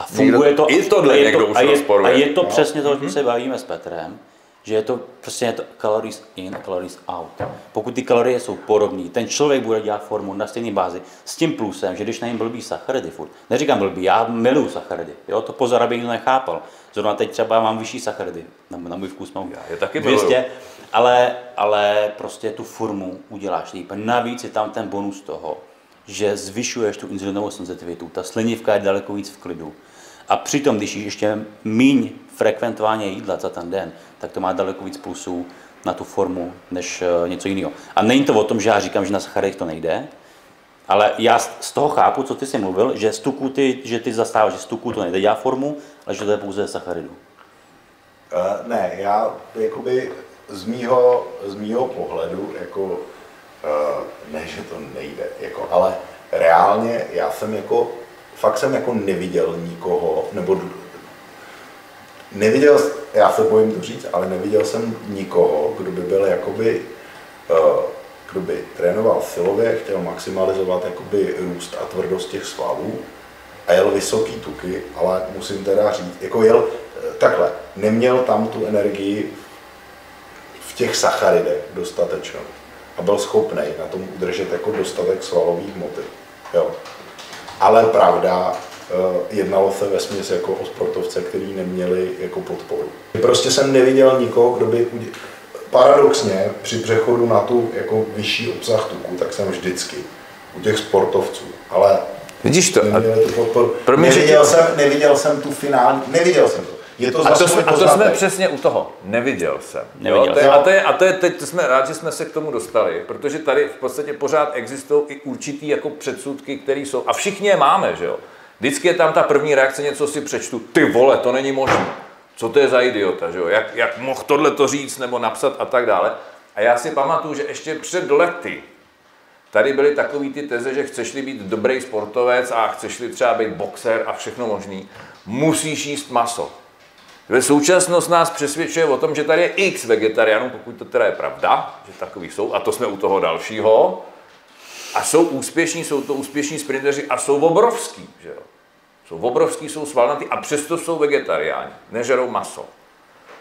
A funguje to, I tohle a je někdo to, už a je, rozporuje. a je to No. přesně to, o čem se bavíme s Petrem, že je to prostě je to calories in, calories out. Pokud ty kalorie jsou podobné, ten člověk bude dělat formu na stejné bázi s tím plusem, že když na něm blbý sacharidy furt, neříkám blbý, já miluju sacharidy, jo, to pozor, aby nikdo nechápal. Zrovna teď třeba mám vyšší sacharidy, na, na můj vkus mám Já je taky 200, ale, ale prostě tu formu uděláš líp. Navíc je tam ten bonus toho, že zvyšuješ tu inzulinovou senzitivitu, ta slinivka je daleko víc v klidu. A přitom, když jíš ještě míň frekventovaně jídla za ten den, tak to má daleko víc plusů na tu formu než eh, něco jiného. A není to o tom, že já říkám, že na sacharidech to nejde, ale já z toho chápu, co ty jsi mluvil, že z tuku ty, že ty zastáváš, že z tuku to nejde dělat formu, ale že to je pouze ze sacharidů. Uh, ne, já jakoby z mýho, z mýho pohledu, jako, uh, ne, že to nejde, jako, ale reálně já jsem jako, fakt jsem jako neviděl nikoho, nebo neviděl, já se bojím to říct, ale neviděl jsem nikoho, kdo by byl jakoby, uh, kdo by trénoval silově, chtěl maximalizovat jakoby růst a tvrdost těch svalů a jel vysoký tuky, ale musím teda říct, jako jel eh, takhle, neměl tam tu energii v těch sacharidech dostatečnou a byl schopný na tom udržet jako dostatek svalových hmoty. Jo. Ale pravda, eh, jednalo se ve směs jako o sportovce, který neměli jako podporu. Prostě jsem neviděl nikoho, kdo by paradoxně při přechodu na tu jako vyšší obsah tuku, tak jsem vždycky u těch sportovců, ale Vidíš to? Neměli tu podporu. Pro mě, že neviděl, tě- jsem, neviděl jsem tu finální, neviděl jsem. Je to a, zase to, jsme, a to jsme přesně u toho. Neviděl jsem. Neviděl jo? To je, jsem. a, to je, a to je teď, to jsme rád, že jsme se k tomu dostali, protože tady v podstatě pořád existují i určitý jako předsudky, které jsou, a všichni je máme, že jo. Vždycky je tam ta první reakce, něco si přečtu, ty vole, to není možné. Co to je za idiota, že jo? Jak, jak mohl tohle to říct nebo napsat a tak dále. A já si pamatuju, že ještě před lety Tady byly takový ty teze, že chceš-li být dobrý sportovec a chceš-li třeba být boxer a všechno možný, musíš jíst maso. Ve současnost nás přesvědčuje o tom, že tady je x vegetariánů, pokud to teda je pravda, že takový jsou, a to jsme u toho dalšího, a jsou úspěšní, jsou to úspěšní sprinteři a jsou obrovský, že jo. Jsou obrovský, jsou svalnatý a přesto jsou vegetariáni, nežerou maso.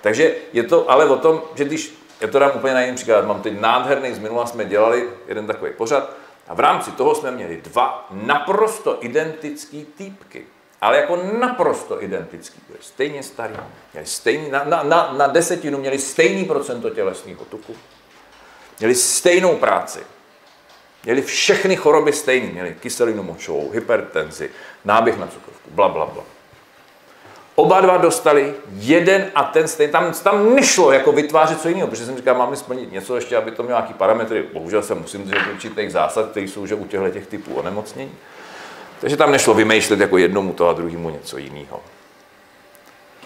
Takže je to ale o tom, že když, já to dám úplně na jiný příklad, mám teď nádherný, z minula jsme dělali jeden takový pořad a v rámci toho jsme měli dva naprosto identický týpky. Ale jako naprosto identický. Byli stejně starý, měli stejný, na, na, na, na desetinu měli stejný procento tělesného tuku, měli stejnou práci, měli všechny choroby stejné, měli kyselinu močovou, hypertenzi, náběh na cukrovku, bla, bla, bla. Oba dva dostali jeden a ten stejný. Tam, tam nešlo jako vytvářet co jiného, protože jsem říkal, máme splnit něco ještě, aby to mělo nějaký parametry. Bohužel se musím držet určitých zásad, které jsou že u těchto těch typů onemocnění. Takže tam nešlo vymýšlet jako jednomu to a druhému něco jiného.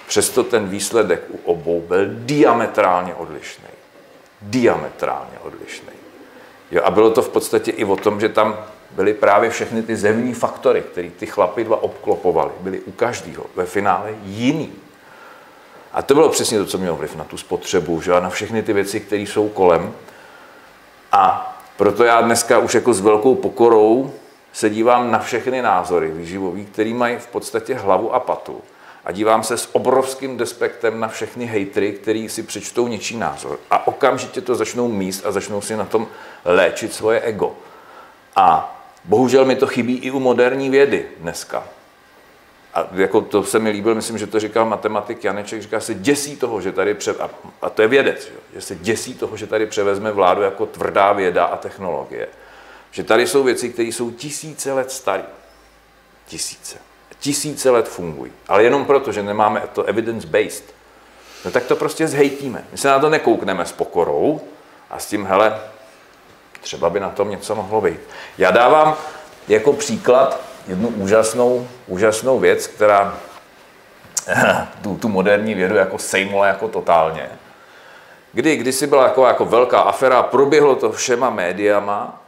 Přesto ten výsledek u obou byl diametrálně odlišný. Diametrálně odlišný. Jo, a bylo to v podstatě i o tom, že tam byly právě všechny ty zemní faktory, které ty chlapy dva obklopovaly, byly u každého ve finále jiný. A to bylo přesně to, co mělo vliv na tu spotřebu, že? a na všechny ty věci, které jsou kolem. A proto já dneska už jako s velkou pokorou se dívám na všechny názory výživový, který mají v podstatě hlavu a patu. A dívám se s obrovským despektem na všechny hejtry, který si přečtou něčí názor. A okamžitě to začnou míst a začnou si na tom léčit svoje ego. A bohužel mi to chybí i u moderní vědy dneska. A jako to se mi líbilo, myslím, že to říkal matematik Janeček, říká se děsí toho, že tady pře... a to je vědec, že se děsí toho, že tady převezme vládu jako tvrdá věda a technologie. Že tady jsou věci, které jsou tisíce let staré. Tisíce. Tisíce let fungují. Ale jenom proto, že nemáme to evidence-based, no tak to prostě zhejtíme. My se na to nekoukneme s pokorou a s tím, hele, třeba by na tom něco mohlo být. Já dávám jako příklad jednu úžasnou, úžasnou věc, která tu, tu moderní vědu jako sejmula jako totálně. Kdy kdysi byla jako, jako velká afera, proběhlo to všema médiama,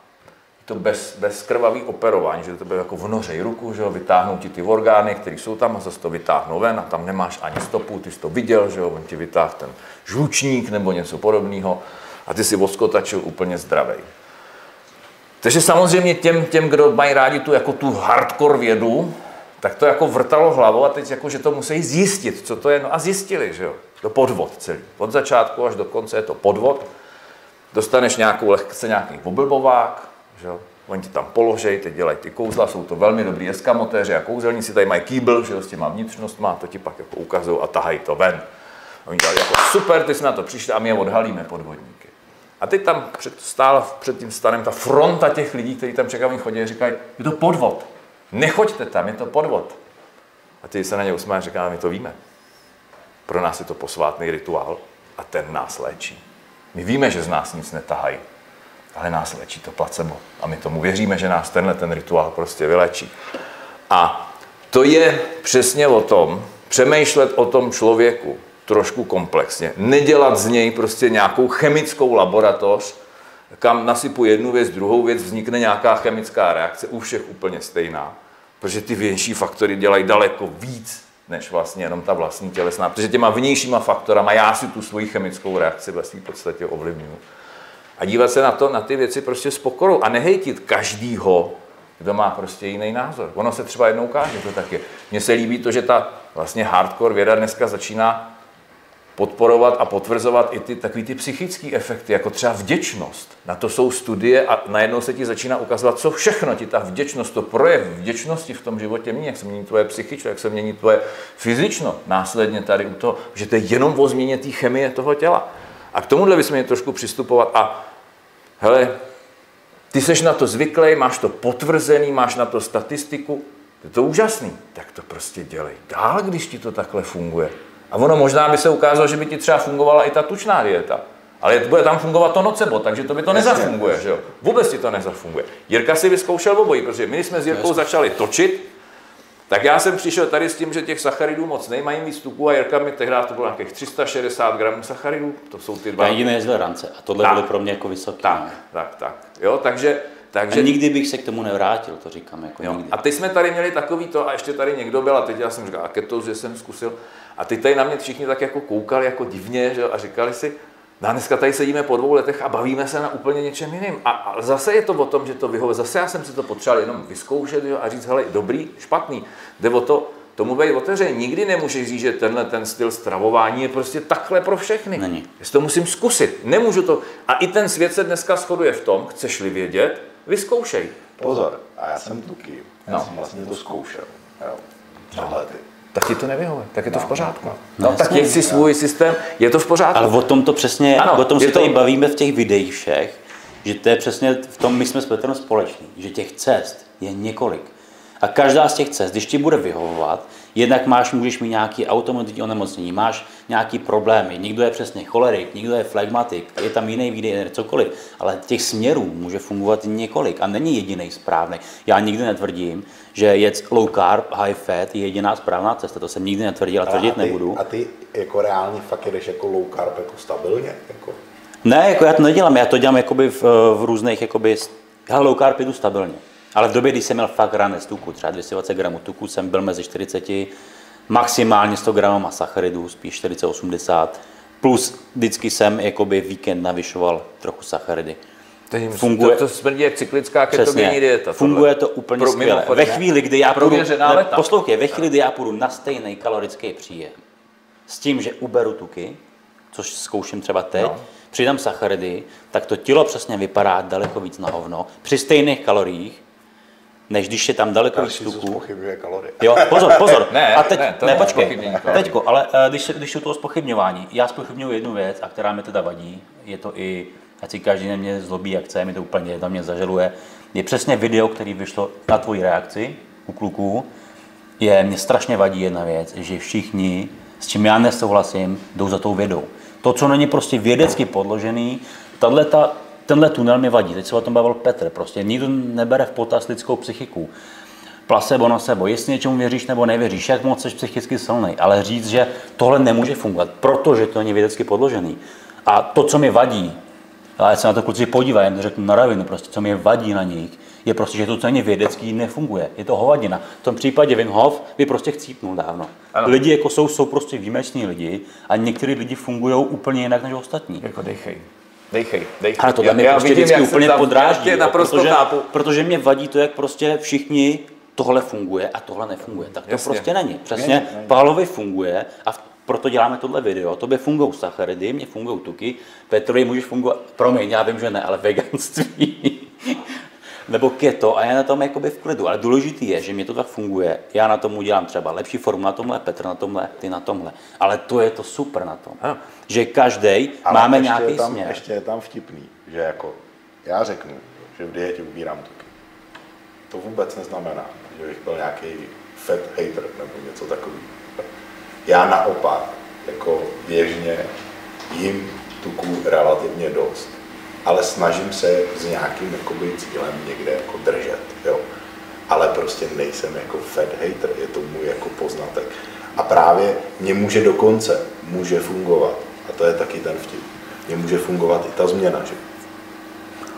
to bez, bez krvavý operování, že to bylo jako vnořej ruku, že jo, vytáhnou ti ty orgány, které jsou tam a zase to vytáhnou ven a tam nemáš ani stopu, ty jsi to viděl, že jo, on ti vytáhl ten žlučník nebo něco podobného a ty si voskotačil úplně zdravej. Takže samozřejmě těm, těm, kdo mají rádi tu, jako tu hardcore vědu, tak to jako vrtalo hlavou a teď jako, že to musí zjistit, co to je. No a zjistili, že jo. To podvod celý. Od začátku až do konce je to podvod. Dostaneš nějakou lehce nějaký oblbovák, že. Oni ti tam položej, teď dělají ty kouzla, jsou to velmi dobrý eskamotéři a kouzelníci, tady mají kýbl, že s těma vnitřnostma, to ti pak jako ukazují a tahají to ven. Oni dělali jako super, ty jsme na to přišli a my je odhalíme podvodníky. A teď tam před, stála před tím stanem ta fronta těch lidí, kteří tam čekají, chodí a říkají, je to podvod. Nechoďte tam, je to podvod. A ty se na ně usmáš a říká, my to víme. Pro nás je to posvátný rituál a ten nás léčí. My víme, že z nás nic netahají, ale nás léčí to placebo. A my tomu věříme, že nás tenhle ten rituál prostě vylečí. A to je přesně o tom, přemýšlet o tom člověku, trošku komplexně. Nedělat z něj prostě nějakou chemickou laboratoř, kam nasypu jednu věc, druhou věc, vznikne nějaká chemická reakce, u všech úplně stejná. Protože ty vnější faktory dělají daleko víc, než vlastně jenom ta vlastní tělesná. Protože těma vnějšíma faktorama já si tu svoji chemickou reakci ve své podstatě ovlivňuji. A dívat se na to, na ty věci prostě s pokorou a nehejtit každýho, kdo má prostě jiný názor. Ono se třeba jednou ukáže, to tak je. Mně se líbí to, že ta vlastně hardcore věda dneska začíná podporovat a potvrzovat i ty takový ty psychické efekty, jako třeba vděčnost. Na to jsou studie a najednou se ti začíná ukazovat, co všechno ti ta vděčnost, to projev vděčnosti v tom životě mění, jak se mění tvoje psychično, jak se mění tvoje fyzično. Následně tady u toho, že to je jenom o změně té chemie toho těla. A k tomuhle bychom měli trošku přistupovat a hele, ty seš na to zvyklý, máš to potvrzený, máš na to statistiku, je to úžasný, tak to prostě dělej dál, když ti to takhle funguje. A ono možná by se ukázalo, že by ti třeba fungovala i ta tučná dieta. Ale bude tam fungovat to nocebo, takže to by to nezafunguje, že jo? Vůbec ti to nezafunguje. Jirka si vyzkoušel obojí, protože my jsme s Jirkou začali točit, tak já jsem přišel tady s tím, že těch sacharidů moc nemají víc tuků a Jirka mi tehdy to bylo nějakých 360 gramů sacharidů, to jsou ty dva. Já jezdil rance a tohle Tak. byly pro mě jako vysoké. Tak, tak, tak. Jo, takže, takže A nikdy bych se k tomu nevrátil, to říkám jako Jo. nikdy. A teď jsme tady měli takový to, a ještě tady někdo byl, a teď já jsem říkal, a ketos, že jsem zkusil. A teď tady na mě všichni tak jako koukali jako divně, že, a říkali si, no a dneska tady sedíme po dvou letech a bavíme se na úplně něčem jiným. A, a zase je to o tom, že to vyhovuje. Zase já jsem si to potřeboval jenom vyzkoušet jo, a říct, hele, dobrý, špatný. Jde o to, tomu být otevřený. Nikdy nemůžeš říct, že tenhle ten styl stravování je prostě takhle pro všechny. Není. Já si to musím zkusit. Nemůžu to. A i ten svět se dneska shoduje v tom, chceš-li vědět, vyzkoušej. Pozor, a já jsem tuky. Já No. jsem vlastně to zkoušel. Jo. přehledy. Tak ti to nevyhovuje, tak je to v pořádku. No, tak je si svůj systém, je to v pořádku. Ale o tom to přesně, Ano, o tom si to- tady bavíme v těch videích všech, že to je přesně v tom, my jsme s Petrem společní, že těch cest je několik. A každá z těch cest, když ti bude vyhovovat, jednak máš, můžeš mít nějaký automotivní onemocnění, máš nějaký problémy, někdo je přesně cholerik, někdo je flegmatik, je tam jiný výdej, cokoliv, ale těch směrů může fungovat několik a není jediný správný. Já nikdy netvrdím, že jet low carb, high fat je jediná správná cesta, to jsem nikdy netvrdil a tvrdit a ty, nebudu. A ty jako reálně fakt jedeš jako low carb jako stabilně? Jako? Ne, jako já to nedělám, já to dělám jakoby v, v různých, jakoby, já low carb jdu stabilně. Ale v době, kdy jsem měl fakt ranec tuku, třeba 220 gramů tuku, jsem byl mezi 40, maximálně 100 gramů sacharidů, spíš 40-80, plus vždycky jsem jakoby víkend navyšoval trochu sacharidy. Funguje. Funguje- To, to smrdí jak cyklická ketogenní dieta. funguje tohle. to úplně Pro- skvěle. Ve chvíli, kdy já půjdu, ne, poslouchej, ve chvíli, kdy já půjdu na stejný kalorický příjem, s tím, že uberu tuky, což zkouším třeba teď, no. přidám sacharidy, tak to tělo přesně vypadá daleko víc na hovno při stejných kaloriích, než když je tam daleko víc tuků. Jo, pozor, pozor. Ne, a teď, ne, ne, to ne není počkej, teďko, ale eh, když, se- když u toho spochybňování, já spochybňuji jednu věc, a která mi teda vadí, je to i, ať si každý na mě zlobí, jak chce, mi to úplně jedno, mě zažaluje, je přesně video, který vyšlo na tvoji reakci u kluků, je, mě strašně vadí jedna věc, že všichni, s čím já nesouhlasím, jdou za tou vědou. To, co není prostě vědecky podložený, tato, tenhle tunel mi vadí. Teď se o tom bavil Petr. Prostě nikdo nebere v potaz lidskou psychiku. Placebo na sebo, jestli něčemu věříš nebo nevěříš, jak moc jsi psychicky silný, ale říct, že tohle nemůže fungovat, protože to není vědecky podložený. A to, co mi vadí, ale ať se na to kluci podívají, to řeknu na ravinu, prostě, co mi vadí na nich, je prostě, že to, co není vědecký, nefunguje. Je to hovadina. V tom případě Wim Hof by prostě chcípnul dávno. Ano. Lidi jako jsou, jsou prostě výjimeční lidi a někteří lidi fungují úplně jinak než ostatní. Jako dejchej. Dejchej, dejchej. Ale tohle mě prostě vidím, vždycky úplně tam- podráždí. Já jo, naprosto protože, chápu. protože mě vadí to, jak prostě všichni tohle funguje a tohle nefunguje. Tak to Jasně. prostě není. Přesně Pálovi funguje a v- proto děláme tohle video. Tobě fungují sacharidy, mně fungují tuky, Petrovi můžeš fungovat, promiň, já vím, že ne, ale veganství. Nebo keto a já na tom jakoby v klidu. Ale důležitý je, že mě to tak funguje. Já na tom udělám třeba lepší formu na tomhle, Petr na tomhle, ty na tomhle. Ale to je to super na tom. Ano. Že každý máme ještě nějaký je tam, směr. Ještě je tam vtipný, že jako já řeknu, že v dietě ubírám tuky. To vůbec neznamená, že bych byl nějaký fat hater nebo něco takového. Já naopak, jako běžně jim tuků relativně dost, ale snažím se s nějakým jakoby, cílem někde jako držet. Jo. Ale prostě nejsem jako fat hater, je to můj jako poznatek. A právě mě může dokonce, může fungovat, a to je taky ten vtip, mě může fungovat i ta změna, že?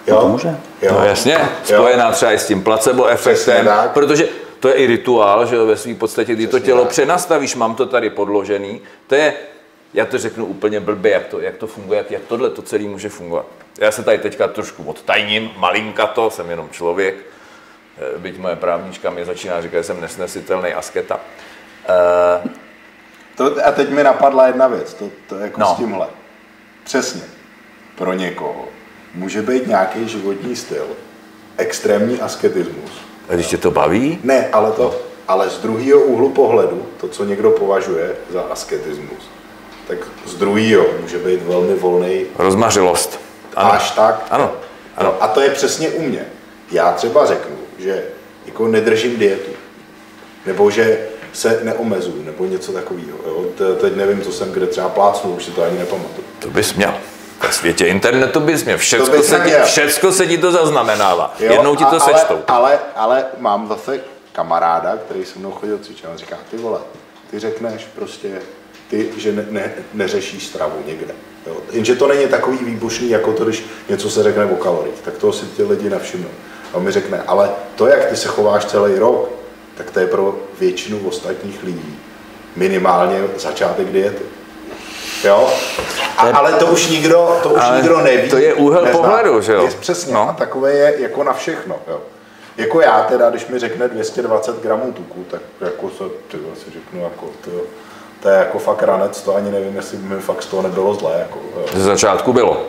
Jo? No to může. Jo. No jasně, spojená třeba i s tím placebo efektem, protože to je i rituál, že jo, ve své podstatě, kdy to Přesně tělo tak. přenastavíš, mám to tady podložený, to je, já to řeknu úplně blbě, jak to, jak to funguje, jak, jak tohle to celé může fungovat. Já se tady teďka trošku odtajním, malinka to, jsem jenom člověk, eh, byť moje právnička mi začíná říkat, že jsem nesnesitelný asketa. Eh, To, a teď mi napadla jedna věc, to, to jako No. s tímhle. Přesně. Pro někoho může být nějaký životní styl, extrémní asketismus. a když tě to baví, Ne, ale to, ale z druhého úhlu pohledu, to, co někdo považuje za asketismus, tak z druhého může být velmi volný rozmařilost. ano. až tak. Ano, ano. A to je přesně u mě. Já třeba řeknu, že jako nedržím dietu, nebo že se neomezuju, nebo něco takového. Jo? Te- Teď nevím, co jsem kde třeba plácnul, už si to ani nepamatuju. To bys měl. Ve světě internetu bys měl. Všecko, se, ti, všecko se ti to zaznamenává. Jo, Jednou ti to a- sečtou. Ale, ale, ale mám zase kamaráda, který se mnou chodil cvičit, on říká, ty vole, ty řekneš prostě, ty, že ne, ne, neřešíš stravu někde. Jo. Jenže to není takový výbušný, jako to, když něco se řekne o kaloriích, tak toho si ty lidi nevšimnou. A on mi řekne, ale to, jak ty se chováš celý rok, tak to je pro většinu ostatních lidí minimálně začátek diety. Jo? A, ale to už nikdo, to už Ale nikdo neví. to je úhel pohledu, že jo? Je, přesně, No. a takové je jako na všechno. Jo. Jako já teda, když mi řekne 220 gramů tuku, tak jako se, ty si řeknu, jako to, to je jako fakt ranec, to ani nevím, jestli by mi fakt z toho nebylo zlé. Jako, jo. Ze začátku bylo.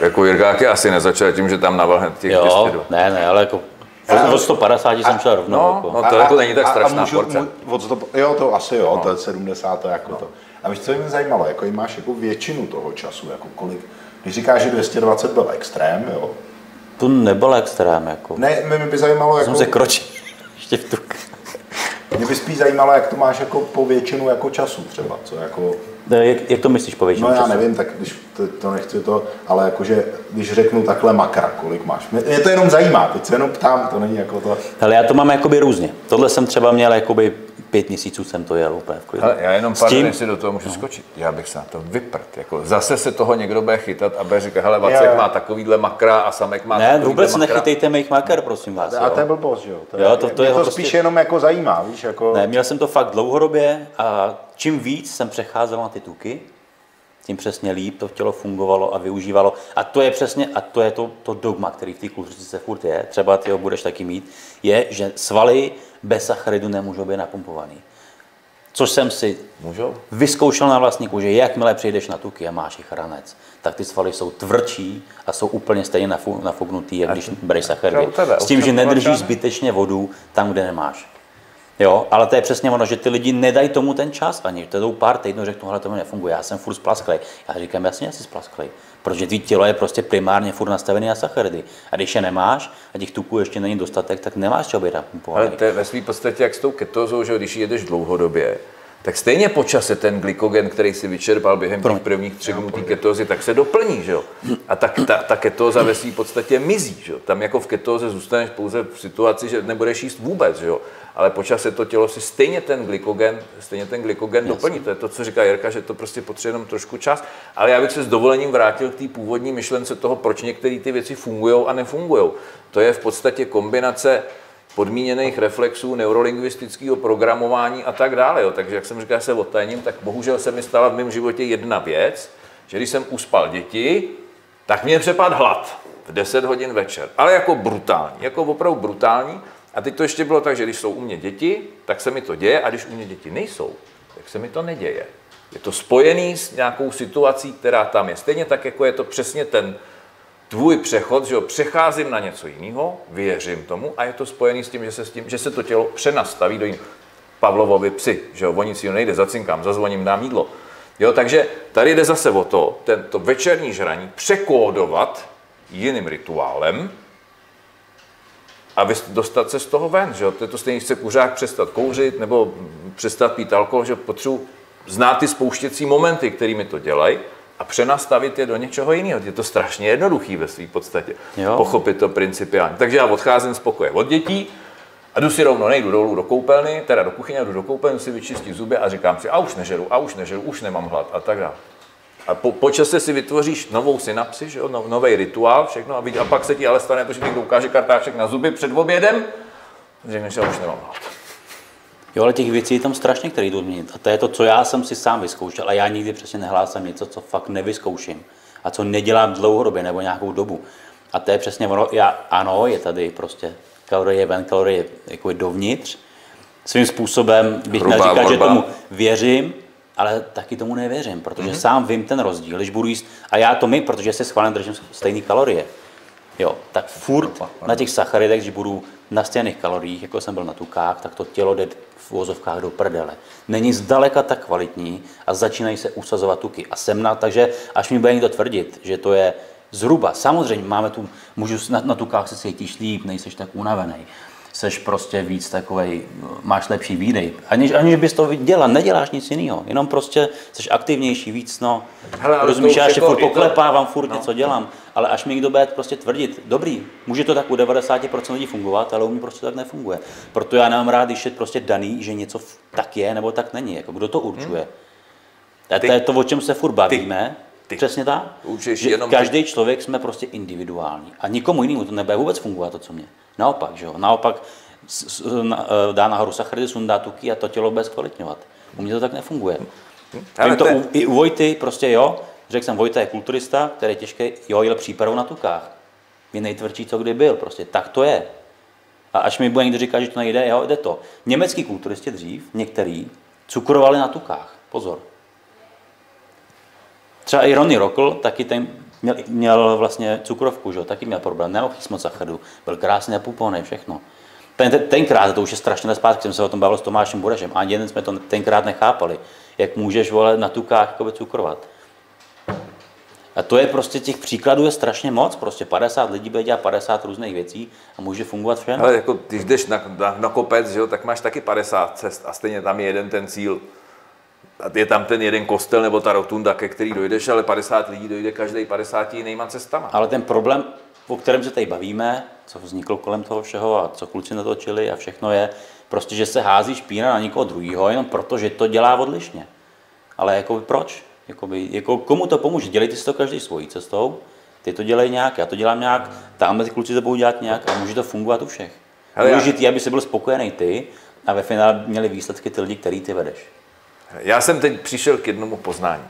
Jako Jirkák je asi nezačal tím, že tam navrhl těch Jo, 202. ne, ne, ale jako Od 150 jsem šel rovnou. no, jako. no. to jako není tak strašná porce. Můžu, od sto, jo, to asi jo, no. to je 70, to je jako no. to. A víš, co mě zajímalo, jako máš jako většinu toho času, jako kolik, když říkáš, že 220 byl extrém, jo, To nebyl extrém, jako. ne, mě by zajímalo, Jsem jako, se kročil. Ještě v tu... mě by spíš zajímalo, jak to máš jako po většinu jako času třeba, co jako, Ne, Jak, jak to myslíš po většinou no já času? nevím, tak když to, to nechci to, ale jakože, když řeknu takhle makra, kolik máš, mě, mě to jenom zajímá, teď se jenom ptám, to není jako to, Ale já to mám jakoby různě. Tohle jsem třeba měl jakoby pět měsíců jsem to jel úplně v klidu. Hele, já jenom S pár tím- jestli do toho můžu skočit. Já bych se na to vyprt. Jako zase se toho někdo bude chytat a bude říkat, hele, Vacek jo. má takovýhle makra a Samek má Ne, vůbec makra. nechytejte mých maker, prosím vás. a to je blbost, že jo, to, Jo, to- to mě je to prostě- spíš jenom jako zajímá, víš, jako, Ne, měl jsem to fakt dlouhodobě a čím víc jsem přecházel na ty tuky, tím přesně líp to tělo fungovalo a využívalo. A to je přesně, a to je to, to dogma, který v té kulturistice furt je, třeba ty ho budeš taky mít, je, že svaly bez sacharidu nemůžou být napumpovaný. Což jsem si Můžou? vyzkoušel na vlastní kůži, jakmile přijdeš na tuky a máš jich ranec, tak ty svaly jsou tvrdší a jsou úplně stejně nafuknutý, jak když bereš sacharidy. S tím, že nedržíš zbytečně vodu tam, kde nemáš. Jo, ale to je přesně ono, že ty lidi nedají tomu ten čas ani. To jdou pár týdnů, řeknou, hele, to mi nefunguje, já jsem furt splasklej. Já říkám, jasně, jsi splasklej, protože tvý tělo je prostě primárně furt nastavený na sacharidy. A když je nemáš a těch tuků ještě není dostatek, tak nemáš čeho být Ale to je ve své podstatě jak s tou ketózou, že když jedeš dlouhodobě, tak stejně po čase ten glykogen, který si vyčerpal během těch prvních třech dnů té ketózy, tak se doplní, že jo? A tak ta, ta ketóza ve své podstatě mizí, že jo? Tam jako v ketóze zůstaneš pouze v situaci, že nebudeš jíst vůbec, že jo? Ale po čase to tělo si stejně ten glykogen, stejně ten glykogen doplní. To je to, co říká Jirka, že to prostě potřebuje jenom trošku čas. Ale já bych se s dovolením vrátil k té původní myšlence toho, proč některé ty věci fungují a nefungují. To je v podstatě kombinace podmíněných reflexů, neurolingvistického programování a tak dále. Jo. Takže jak jsem říkal, se odtajním, tak bohužel se mi stala v mém životě jedna věc, že když jsem uspal děti, tak mě přepad hlad v 10 hodin večer. Ale jako brutální, jako opravdu brutální. A teď to ještě bylo tak, že když jsou u mě děti, tak se mi to děje, a když u mě děti nejsou, tak se mi to neděje. Je to spojený s nějakou situací, která tam je. Stejně tak, jako je to přesně ten tvůj přechod, že jo, přecházím na něco jiného, věřím tomu a je to spojený s tím, že se, s tím, že se to tělo přenastaví do jiného. Pavlovovi psi, že jo, o nic nejde, zacinkám, zazvoním, dám jídlo. Jo, takže tady jde zase o to, tento večerní žraní překódovat jiným rituálem a dostat se z toho ven, že. To je to stejně, chce kuřák přestat kouřit nebo přestat pít alkohol, že potřebuji znát ty spouštěcí momenty, kterými to dělají a přenastavit je do něčeho jiného. Je to strašně jednoduchý ve své podstatě. Jo. Pochopit to principiálně. Takže já odcházím z pokoje od dětí a jdu si rovnou, nejdu dolů do koupelny, teda do kuchyně, jdu do koupelny, si vyčistit zuby a říkám si, a už nežeru, a už nežeru, už nemám hlad a tak dále. A po, po čase si vytvoříš novou synapsi, že jo, no, nový rituál, všechno, a, vidí, a pak se ti ale stane to, že někdo ukáže kartáček na zuby před obědem, řekneš, že už nemám hlad. Jo, ale těch věcí je tam strašně, které jdou změnit. A to je to, co já jsem si sám vyzkoušel. A já nikdy přesně nehlásím něco, co fakt nevyzkouším. A co nedělám dlouhodobě nebo nějakou dobu. A to je přesně ono. Já, ano, je tady prostě kalorie ven, kalorie jako je dovnitř. Svým způsobem bych Hrubá měl říkat, že tomu věřím, ale taky tomu nevěřím, protože mm-hmm. sám vím ten rozdíl. Když budu jíst, a já to my, protože si schválně držím stejné kalorie, jo, tak furt na těch sacharidech, když budu na stejných kaloriích, jako jsem byl na tukách, tak to tělo jde v uvozovkách do prdele. Není zdaleka tak kvalitní a začínají se usazovat tuky. A jsem na, takže až mi bude někdo tvrdit, že to je zhruba, samozřejmě máme tu, můžu na, na tukách se cítíš líp, nejseš tak unavený, seš prostě víc takovej, máš lepší výdej. Aniž, aniž bys to dělal, neděláš nic jiného, jenom prostě jsi aktivnější víc, no. Hele, Rozumíš, já ještě jako furt poklepávám, furt něco dělám, ale až mi někdo bude prostě tvrdit, dobrý, může to tak u 90% lidí fungovat, ale u mě prostě tak nefunguje. Proto já nemám rád, když je prostě daný, že něco tak je nebo tak není, jako kdo to určuje. A to Ty- je to, o čem se furt bavíme, ty přesně tak, že jenom- každý člověk jsme prostě individuální a nikomu jinému to nebude vůbec fungovat to, co mě. Naopak, že jo, naopak eh, dá nahoru sacharidy, sundá tuky a to tělo bude zkvalitňovat. U mě to tak nefunguje. Ale to to je- u, i u Vojty, prostě jo, řekl jsem, Vojta je kulturista, který je těžký, jo, jel přípravu na tukách. Je nejtvrdší, co kdy byl, prostě tak to je. A až mi bude někdo říkat, že to nejde, jo, jde to. Německý kulturisti dřív, některý, cukrovali na tukách. Pozor. Třeba i Ronnie Rockl, taky ten měl, měl vlastně cukrovku, že taky měl problém, moc sacharidů, byl krásně napuponý, všechno. Ten, ten, tenkrát, to už je strašně nespátky, jsem se o tom bavil s Tomášem Burešem, ani jeden jsme to tenkrát nechápali, jak můžeš vole na tukách jakoby cukrovat. A to je prostě těch příkladů je strašně moc, prostě 50 lidí bude dělat 50 různých věcí a může fungovat všem. Ale jako, když jdeš na, na, na kopec, že jo, tak máš taky 50 cest a stejně tam je jeden ten cíl. A je tam ten jeden kostel nebo ta rotunda, ke který dojdeš, ale 50 lidí dojde každý 50 jinýma cestama. Ale ten problém, o kterém se tady bavíme, co vzniklo kolem toho všeho a co kluci natočili a všechno je, prostě, že se hází špína na někoho druhého, jenom proto, že to dělá odlišně. Ale jako proč? Jakoby, jako komu to pomůže? Dělejte si to každý svojí cestou, ty to dělej nějak, já to dělám nějak, tamhle ty kluci to budou dělat nějak a může to fungovat u všech. Důležitý, aby si byl spokojený ty a ve finále měli výsledky ty lidi, který ty vedeš. Já jsem teď přišel k jednomu poznání.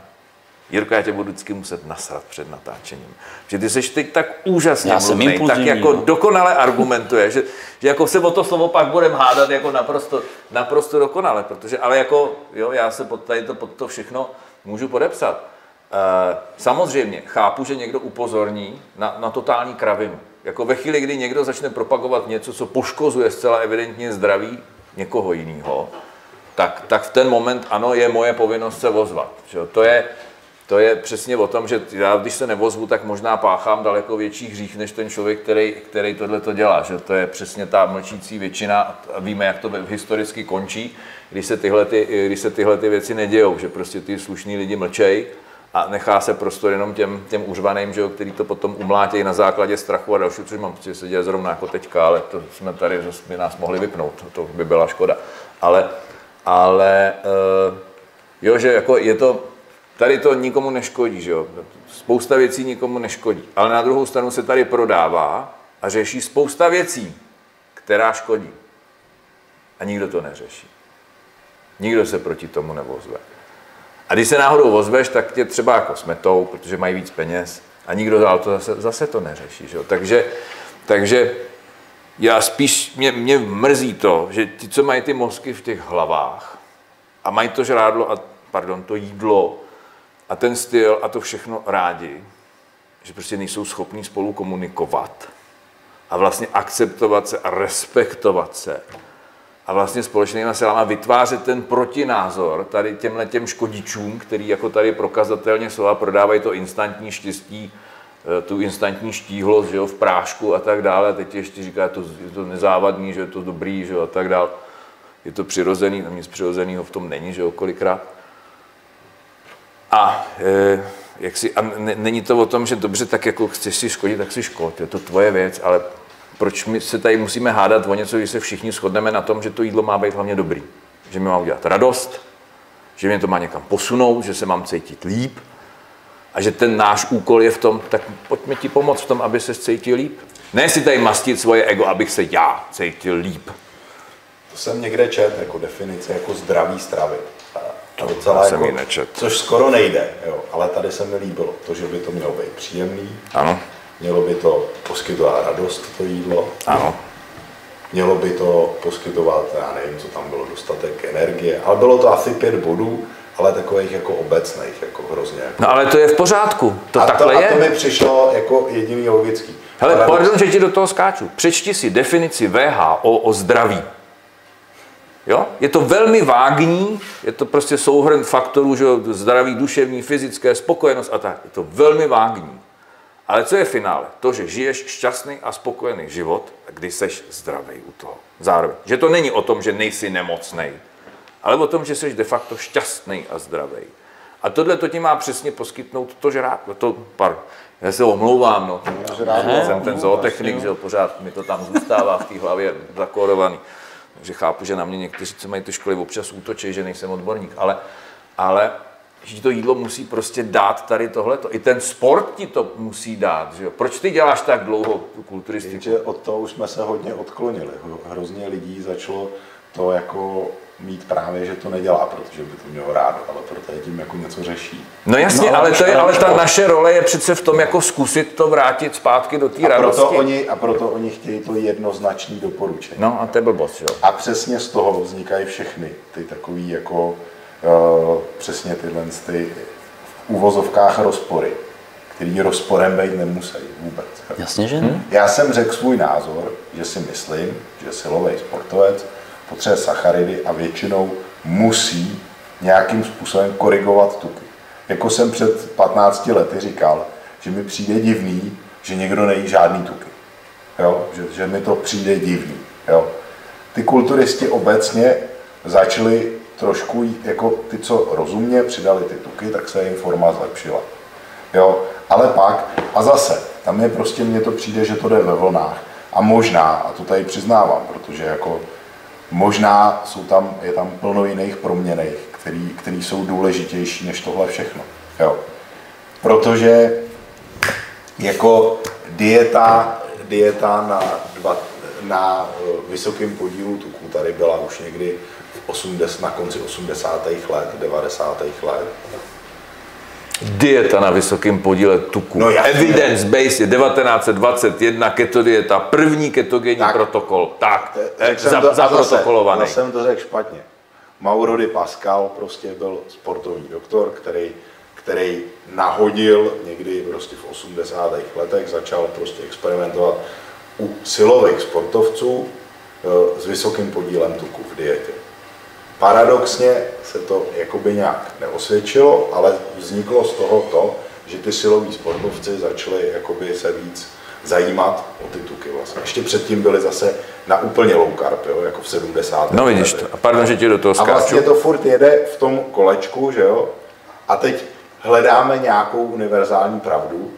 Jirko, já tě budu vždycky muset nasrat před natáčením. Že ty seš teď tak úžasně Já jsem mluvnej, tak jako no. dokonale argumentuje, že, že jako se o to slovo pak budeme hádat jako naprosto, naprosto dokonale, protože, ale jako, jo, já se pod, tady to, pod to všechno můžu podepsat. E, samozřejmě, chápu, že někdo upozorní na, na totální kravinu. Jako ve chvíli, kdy někdo začne propagovat něco, co poškozuje zcela evidentně zdraví někoho jiného, tak, tak v ten moment ano, je moje povinnost se ozvat. Že? To, je, to je přesně o tom, že já když se nevozvu, tak možná páchám daleko větší hřích, než ten člověk, který, který tohle to dělá. Že? To je přesně ta mlčící většina a víme, jak to historicky končí, když se tyhle, ty, když se tyhle ty věci nedějou, že prostě ty slušní lidi mlčej a nechá se prostor jenom těm, těm uřvaným, že jo, který to potom umlátějí na základě strachu a další, což mám pocit, že se děje zrovna jako teďka, ale to jsme tady, zase by nás mohli vypnout, to by byla škoda. Ale, ale uh, jo, že jako je to, tady to nikomu neškodí, že jo, spousta věcí nikomu neškodí, ale na druhou stranu se tady prodává a řeší spousta věcí, která škodí. A nikdo to neřeší. Nikdo se proti tomu nevozve. A když se náhodou ozveš, tak tě třeba jako smetou, protože mají víc peněz a nikdo to zase, zase to neřeší. Že? jo. Takže, takže já spíš, mě, mě mrzí to, že ti, co mají ty mozky v těch hlavách a mají to žrádlo a, pardon, to jídlo a ten styl a to všechno rádi, že prostě nejsou schopní spolu komunikovat a vlastně akceptovat se a respektovat se a vlastně společnýma silama vytvářet ten protinázor tady těmhle těm škodičům, který jako tady prokazatelně jsou a prodávají to instantní štěstí, tu instantní štíhlost že jo, v prášku a tak dále. Teď ještě říká, to, je to nezávadný, že je to dobrý že jo, a tak dále. Je to přirozený, tam nic přirozeného v tom není, že jo, kolikrát. A, e, jak si, a ne, není to o tom, že dobře, tak jako chceš si škodit, tak si škod, je to tvoje věc, ale proč my se tady musíme hádat o něco, když se všichni shodneme na tom, že to jídlo má být hlavně dobrý. Že mi má udělat radost, že mě to má někam posunout, že se mám cítit líp a že ten náš úkol je v tom, tak pojďme ti pomoct v tom, aby se cítil líp. Ne si tady mastit svoje ego, abych se já cítil líp. To jsem někde čet jako definice jako zdravý stravy. To docela jsem jako, nečet. Což skoro nejde, jo. ale tady se mi líbilo to, že by to mělo být příjemný, Ano, mělo by to poskytovat radost, to jídlo, ano. mělo by to poskytovat, já nevím, co tam bylo, dostatek energie, ale bylo to asi pět bodů, ale takových jako obecných, jako hrozně. Jako. No ale to je v pořádku, to a, takhle to, je. a to mi přišlo jako jediný logický. Hele, Ale- pardon, že ti do toho skáču. Přečti si definici VHO o zdraví. Jo? Je to velmi vágní, je to prostě souhrn faktorů, že zdraví, duševní, fyzické, spokojenost a tak. Je to velmi vágní. Ale co je finále? To, že žiješ šťastný a spokojený život, když seš zdravý u toho. Zároveň. Že to není o tom, že nejsi nemocný, ale o tom, že jsi de facto šťastný a zdravý. A tohle to ti má přesně poskytnout to, že rád, to, pardon, já se omlouvám, no. Já jsem ten zootechnik, že jo, pořád mi to tam zůstává v té hlavě zakórovaný. Takže chápu, že na mě někteří, co mají ty školy, občas útočí, že nejsem odborník, ale, ale že ti to jídlo musí prostě dát tady tohleto. I ten sport ti to musí dát, že jo. Proč ty děláš tak dlouho tu kulturistiku? Jenže od toho už jsme se hodně odklonili. Hro- Hrozně lidí začalo to jako mít právě, že to nedělá, protože by to mělo rádo, ale protože tím jako něco řeší. No jasně, No, ale, to je, ale ta šport. naše role je přece v tom, jako zkusit to vrátit zpátky do té A proto, radosti. oni, a proto oni chtějí to jednoznačné doporučení. No a to je blbost, jo. A přesně z toho vznikají všechny ty takový jako uh, přesně tyhle ty v uvozovkách rozpory, který rozporem být nemusí vůbec. Jasně, že ne. Já jsem řekl svůj názor, že si myslím, že silový sportovec potřebuje sacharidy a většinou musí nějakým způsobem korigovat tuky. Jako jsem před 15 lety říkal, že mi přijde divný, že někdo nejí žádný tuky. Jo? Že, že mi to přijde divný. Jo? Ty kulturisti obecně začali trošku, jako ty, co rozumně přidali ty tuky, tak se jim forma zlepšila. Jo? Ale pak, a zase, tam je prostě, mně to přijde, že to jde ve vlnách. A možná, a to tady přiznávám, protože jako možná jsou tam, je tam plno jiných proměných, který, který jsou důležitější než tohle všechno. Jo. Protože jako dieta, dieta na, dva, na eh, vysokém podílu tuku tady byla už někdy v 80, na konci 80. let, 90. let. Dieta na vysokém podíle tuku. No jasně. Evidence based je 1921 keto dieta, první ketogenní Tak. protokol. Tak, Tak eh, jsem za, to- zaprotokolovaný. Zase, jsem to řekl špatně. Mauro Di Pascal prostě byl sportovní doktor, který, který nahodil někdy prostě v 80. letech, začal prostě experimentovat u silových sportovců eh, s vysokým podílem tuku v dietě. Paradoxně se to jakoby nějak neosvědčilo, ale vzniklo z toho to, že ty siloví sportovci začali jakoby se víc zajímat o ty tuky vlastně. Ještě předtím byli zase na úplně low carb, jo, jako v 70. No vidíš to. A pardon, že ti do toho A skáču. vlastně to furt jede v tom kolečku, že jo? A teď hledáme nějakou univerzální pravdu,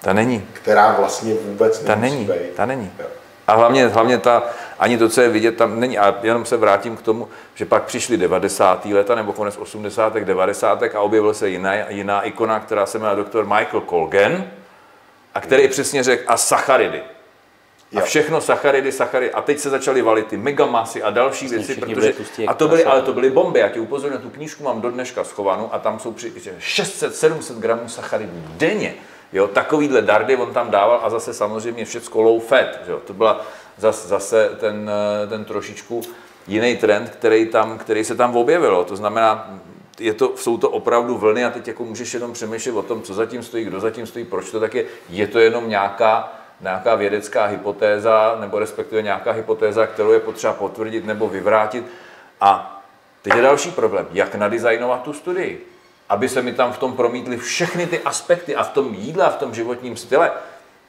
Ta není. která vlastně vůbec Ta není, být. ta není. Jo. A hlavně, hlavně ta, ani to, co je vidět, tam není. A jenom se vrátím k tomu, že pak přišly 90. leta nebo konec 80. 90. a objevil se jiná, jiná ikona, která se jmenuje doktor Michael Colgan, a který přesně řekl, a sacharidy. A všechno sacharidy, sacharidy. A teď se začaly valit ty megamasy a další věci, protože, a to byly, ale to byly bomby. Já ti upozorňuji, tu knížku mám do dneška schovanou a tam jsou při, 600-700 gramů sacharidů denně. Jo, takovýhle dardy on tam dával a zase samozřejmě všecko low fat. Jo. To byla zase, zase ten, eh, ten trošičku jiný trend, který, tam, který se tam objevil. To znamená, je to, jsou to opravdu vlny a teď jako můžeš jenom přemýšlet o tom, co zatím stojí, kdo zatím stojí, proč to tak je. Je to jenom nějaká, nějaká vědecká hypotéza, nebo respektive nějaká hypotéza, kterou je potřeba potvrdit nebo vyvrátit. A teď je další problém, jak nadizajnovat tu studii, aby se mi tam v tom promítly všechny ty aspekty a v tom jídle v tom životním style.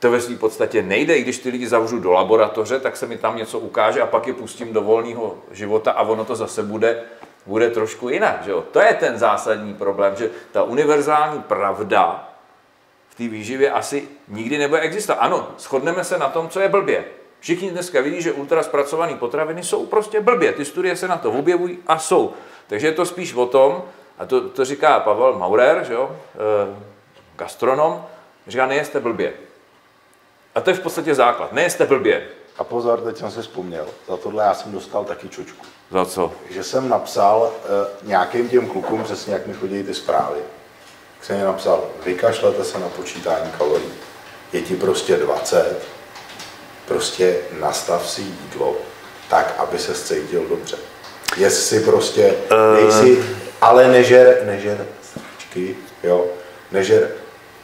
To ve své podstatě nejde, i když ty lidi zavřu do laboratoře, tak se mi tam něco ukáže a pak je pustím do volného života a ono to zase bude, bude trošku jinak. Že jo? To je ten zásadní problém, že ta univerzální pravda v té výživě asi nikdy nebude existovat. Ano, shodneme se na tom, co je blbě. Všichni dneska vidí, že ultra zpracované potraviny jsou prostě blbě. Ty studie se na to objevují a jsou. Takže je to spíš o tom, a to, to říká Pavel Maurer, že jo, e, gastronom, říká, nejeste blbě. A to je v podstatě základ. Nejeste blbě. A pozor, teď jsem si vzpomněl, za tohle já jsem dostal taky čočku. Za co? že jsem napsal uh, nějakým těm klukům, přesně jak mi chodí ty zprávy, tak jsem jim napsal, vykašlete se na počítání kalorií. Je ti prostě 20, prostě nastav si jídlo tak, aby se cítil dobře. Jestli prostě, nejsi, ale nežer, nežer sračky, jo, nežer,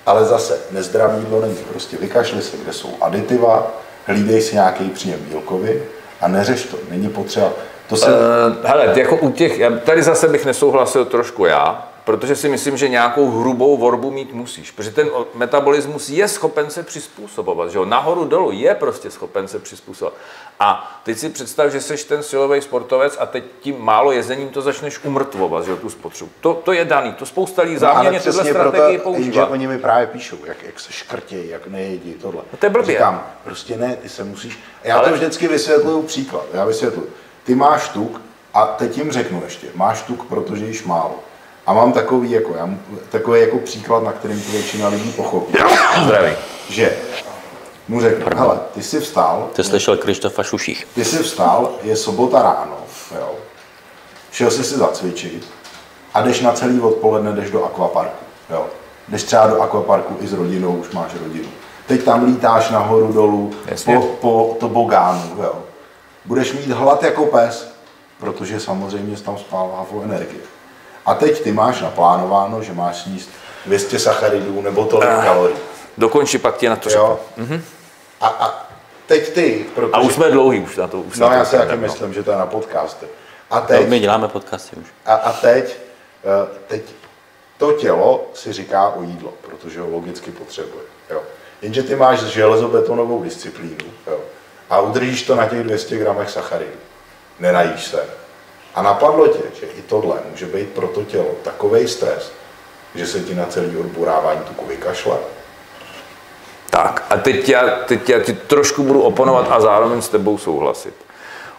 ale zase nezdravý jídlo není, prostě vykašli se, kde jsou aditiva, hlídej si nějaký příjem bílkovin a neřeš to, není potřeba, to se, Uh, hele, jako u těch, tady zase bych nesouhlasil trošku já, protože si myslím, že nějakou hrubou vorbu mít musíš, protože ten metabolismus je schopen se přizpůsobovat, že jo, nahoru dolů je prostě schopen se přizpůsobovat. A teď si představ, že jsi ten silový sportovec a teď tím málo jezením to začneš umrtvovat, že jo, tu spotřebu. To, to je daný, to spousta lidí záměrně tyhle strategii že používá. oni mi právě píšou, jak, jak se škrtějí, jak nejedí, tohle. No to je blbě. Říkám, prostě ne, ty se musíš... Já Ale- to vždycky vysvětluju příklad. Já vysvětluju. Ty máš tuk a teď jim řeknu ještě, máš tuk, protože již málo. A mám takový jako, já, takový jako příklad, na kterým to většina lidí pochopí. Zdraví. Že mu řeknu, hele, ty jsi vstal, Ty slyšel Krištofa Šuších. ty jsi vstal, je sobota ráno, jo. Šel jsi si zacvičit a jdeš na celý odpoledne, jdeš do akvaparku, jo. Jdeš třeba do akvaparku i s rodinou, už máš rodinu. Teď tam lítáš nahoru dolů Jasně. po, po tobogánu, jo. Budeš mít hlad jako pes, protože samozřejmě jsi tam spálvá o energie. A teď ty máš naplánováno, že máš sníst 200 sacharidů nebo tolik kalorií. Dokonči, pak tě na to Jo. řeknu. Mhm. A, a teď ty, protože... A už jsme dlouhý už na to. Už No na já si taky no. myslím, že to je na podcasty. A No, teď, my děláme podcasty už. a, a teď, eh, teď to tělo si říká o jídlo, protože ho logicky potřebuje. Jo. Jenže ty máš železobetonovou disciplínu jo, a udržíš to na těch 200 gramech sacharidů. Nenajíš se. A napadlo tě, že i tohle může být pro to tělo takový stres, že se ti na celý odborávání tuku vykašle. Tak a teď já, teď já ti trošku budu oponovat a zároveň s tebou souhlasit.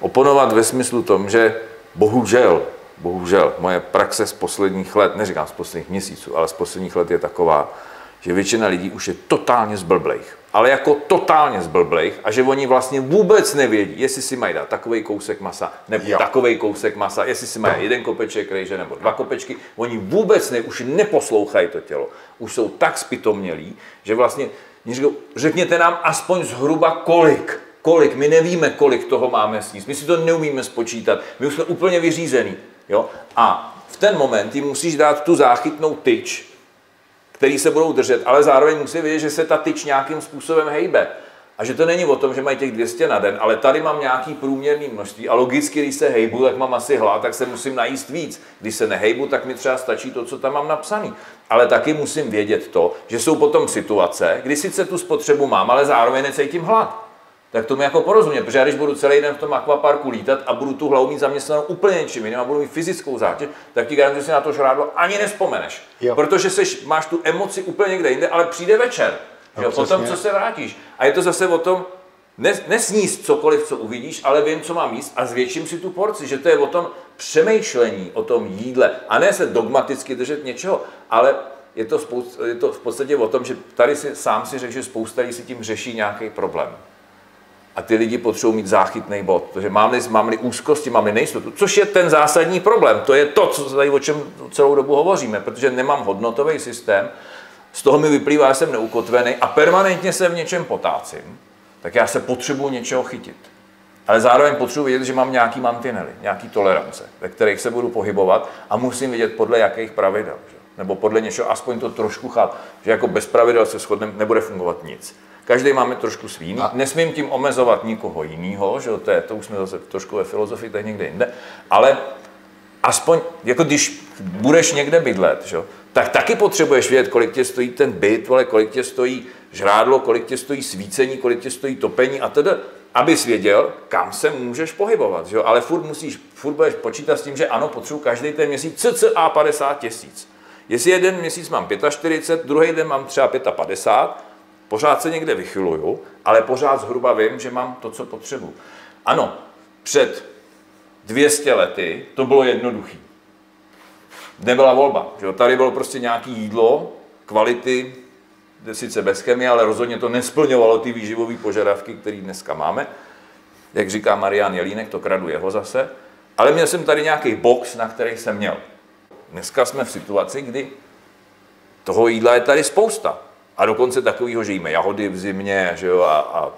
Oponovat ve smyslu tom, že bohužel, bohužel, moje praxe z posledních let, neříkám z posledních měsíců, ale z posledních let je taková, že většina lidí už je totálně zblblejch. Ale jako totálně zblblejch a že oni vlastně vůbec nevědí, jestli si mají dát takový kousek masa nebo Jo. takový kousek masa, jestli si mají jeden kopeček rejže nebo dva kopečky. Oni vůbec ne, už neposlouchají to tělo. Už jsou tak spitomnělí, že vlastně řekněte nám aspoň zhruba kolik. Kolik, my nevíme, kolik toho máme sníst, my si to neumíme spočítat, my už jsme úplně vyřízený. Jo? A v ten moment jim musíš dát tu záchytnou tyč, který se budou držet, ale zároveň musí vědět, že se ta tyč nějakým způsobem hejbe. A že to není o tom, že mají těch 200 na den, ale tady mám nějaký průměrný množství a logicky, když se hejbu, tak mám asi hlad, tak se musím najíst víc. Když se nehejbu, tak mi třeba stačí to, co tam mám napsaný. Ale taky musím vědět to, že jsou potom situace, kdy sice tu spotřebu mám, ale zároveň necítím hlad. Tak tomu jako porozumět, protože já když budu celý den v tom akvaparku lítat a budu tu hlavu mít zaměstnanou úplně něčím jiným a budu mít fyzickou zátěž, tak ti garantuji, že si na to žrádlo ani nespomeneš. Jo. Protože seš, máš tu emoci úplně někde jinde, ale přijde večer. No, jo, potom, co se vrátíš. A je to zase o tom, ne, nesníst cokoliv, co uvidíš, ale vím, co mám jíst a zvětším si tu porci, že to je o tom přemýšlení, o tom jídle a ne se dogmaticky držet něčeho, ale je to, spoust, je to v podstatě o tom, že tady si sám si řekl, že spousta lidí si tím řeší nějaký problém. A ty lidi potřebují mít záchytný bod, protože mám-li, mám-li úzkosti, mám-li nejistotu, což je ten zásadní problém. To je to, co tady o čem celou dobu hovoříme, protože nemám hodnotový systém, z toho mi vyplývá, že jsem neukotvený a permanentně se v něčem potácím, tak já se potřebuji něčeho chytit. Ale zároveň potřebuji vědět, že mám nějaký mantinely, nějaký tolerance, ve kterých se budu pohybovat a musím vědět podle jakých pravidel. Že? Nebo podle něčeho aspoň to trošku chápat, že jako bez pravidel se shodneme, nebude fungovat nic. Každý máme trošku svý jiný. Nesmím tím omezovat nikoho jiného, že to, je, to už jsme zase trošku ve filozofii, to je někde jinde. Ale aspoň, jako když budeš někde bydlet, že? tak taky potřebuješ vědět, kolik tě stojí ten byt, vole, kolik tě stojí žrádlo, kolik tě stojí svícení, kolik tě stojí topení a tedy, abys věděl, kam se můžeš pohybovat. Že? Ale furt musíš, furt budeš počítat s tím, že ano, potřebuji každý ten měsíc cca 50 tisíc. Jestli jeden měsíc mám 45, druhý den mám třeba 55, pořád se někde vychyluju, ale pořád zhruba vím, že mám to, co potřebuji. Ano, před 200 lety to bylo jednoduché. Nebyla volba. Že jo? Tady bylo prostě nějaké jídlo, kvality, sice bez chemie, ale rozhodně to nesplňovalo ty výživové požadavky, které dneska máme. Jak říká Marian Jelínek, to kradu jeho zase. Ale měl jsem tady nějaký box, na který jsem měl. Dneska jsme v situaci, kdy toho jídla je tady spousta. A dokonce takového, že jíme jahody v zimě že jo, a, a e,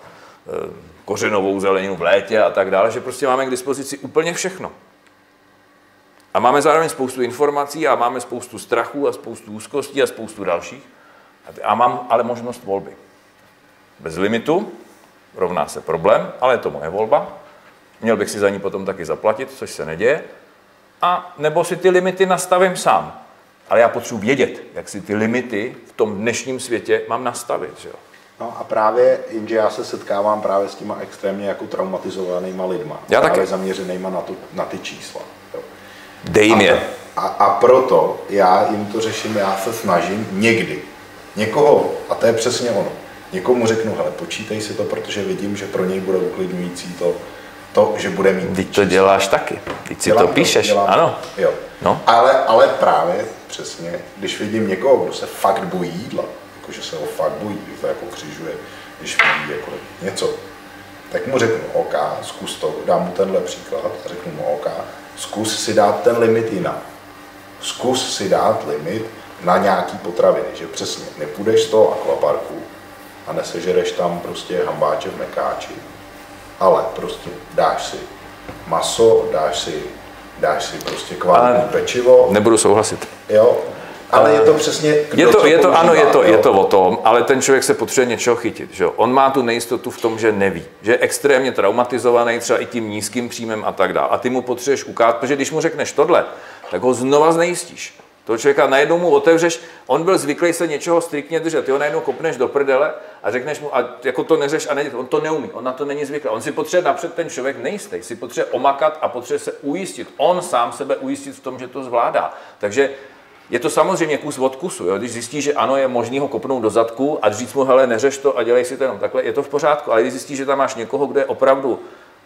kořenovou zeleninu v létě a tak dále, že prostě máme k dispozici úplně všechno. A máme zároveň spoustu informací a máme spoustu strachu a spoustu úzkostí a spoustu dalších. A mám ale možnost volby. Bez limitu rovná se problém, ale je to moje volba. Měl bych si za ní potom taky zaplatit, což se neděje. A nebo si ty limity nastavím sám. Ale já potřebuji vědět, jak si ty limity v tom dnešním světě mám nastavit. Že jo? No a právě, jenže já se setkávám právě s těma extrémně jako traumatizovanýma lidma. Já právě taky. zaměřenýma na, tu, na ty čísla. Jo. Dej jim je. A, a proto já jim to řeším, já se snažím někdy někoho, a to je přesně ono, někomu řeknu, hele, počítej si to, protože vidím, že pro něj bude uklidňující to, to že bude mít Teď to děláš taky. Teď si to píšeš. dělám Ano. Jo. No. Ale, ale právě přesně, když vidím někoho, kdo se fakt bojí jídla, jakože se ho fakt bojí, že to jako křižuje, když vidí jako něco, tak mu řeknu, OK, zkus to, dám mu tenhle příklad a řeknu mu, OK, zkus si dát ten limit jinak. Zkus si dát limit na nějaký potraviny, že přesně nepůjdeš z toho akvaparku a nesežereš tam prostě hambáče v mekáči, ale prostě dáš si maso, dáš si, dáš si prostě kvalitní pečivo, Nebudu souhlasit. jo, Ale je to přesně... Je to, je to, ano, je to, je to o tom, ale ten člověk se potřebuje něčeho chytit. Že? On má tu nejistotu v tom, že neví. Že je extrémně traumatizovaný třeba i tím nízkým příjmem a tak dále. A ty mu potřebuješ ukázat, protože když mu řekneš tohle, tak ho znova znejistíš. Toho člověka najednou mu otevřeš, on byl zvyklý se něčeho striktně držet, ty ho najednou kopneš do prdele a řekneš mu, a jako to neřeš a ne, on to neumí, on na to není zvyklý. On si potřebuje napřed ten člověk nejistý, si potřebuje omakat a potřebuje se ujistit. On sám sebe ujistit v tom, že to zvládá. Takže je to samozřejmě kus od kusu. Jo? Když zjistí, že ano, je možný ho kopnout do zadku a říct mu, hele, neřeš to a dělej si to jenom takhle, je to v pořádku. Ale když zjistí, že tam máš někoho, kdo je opravdu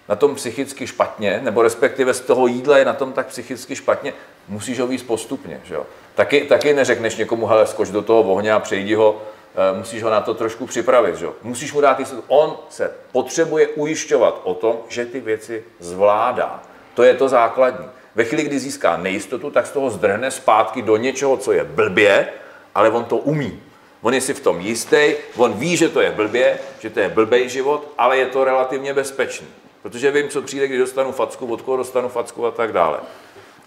na tom psychicky špatně, nebo respektive z toho jídla je na tom tak psychicky špatně, musíš ho víc postupně. Že jo? Taky, taky neřekneš někomu, hele, skoč do toho ohně a přejdi ho, eh, musíš ho na to trošku připravit. Že? Musíš mu dát jistotu. On se potřebuje ujišťovat o tom, že ty věci zvládá. To je to základní. Ve chvíli, kdy získá nejistotu, tak z toho zdrhne zpátky do něčeho, co je blbě, ale on to umí. On je si v tom jistý, on ví, že to je blbě, že to je blbej život, ale je to relativně bezpečný. Protože vím, co přijde, když dostanu facku, od koho dostanu facku a tak dále.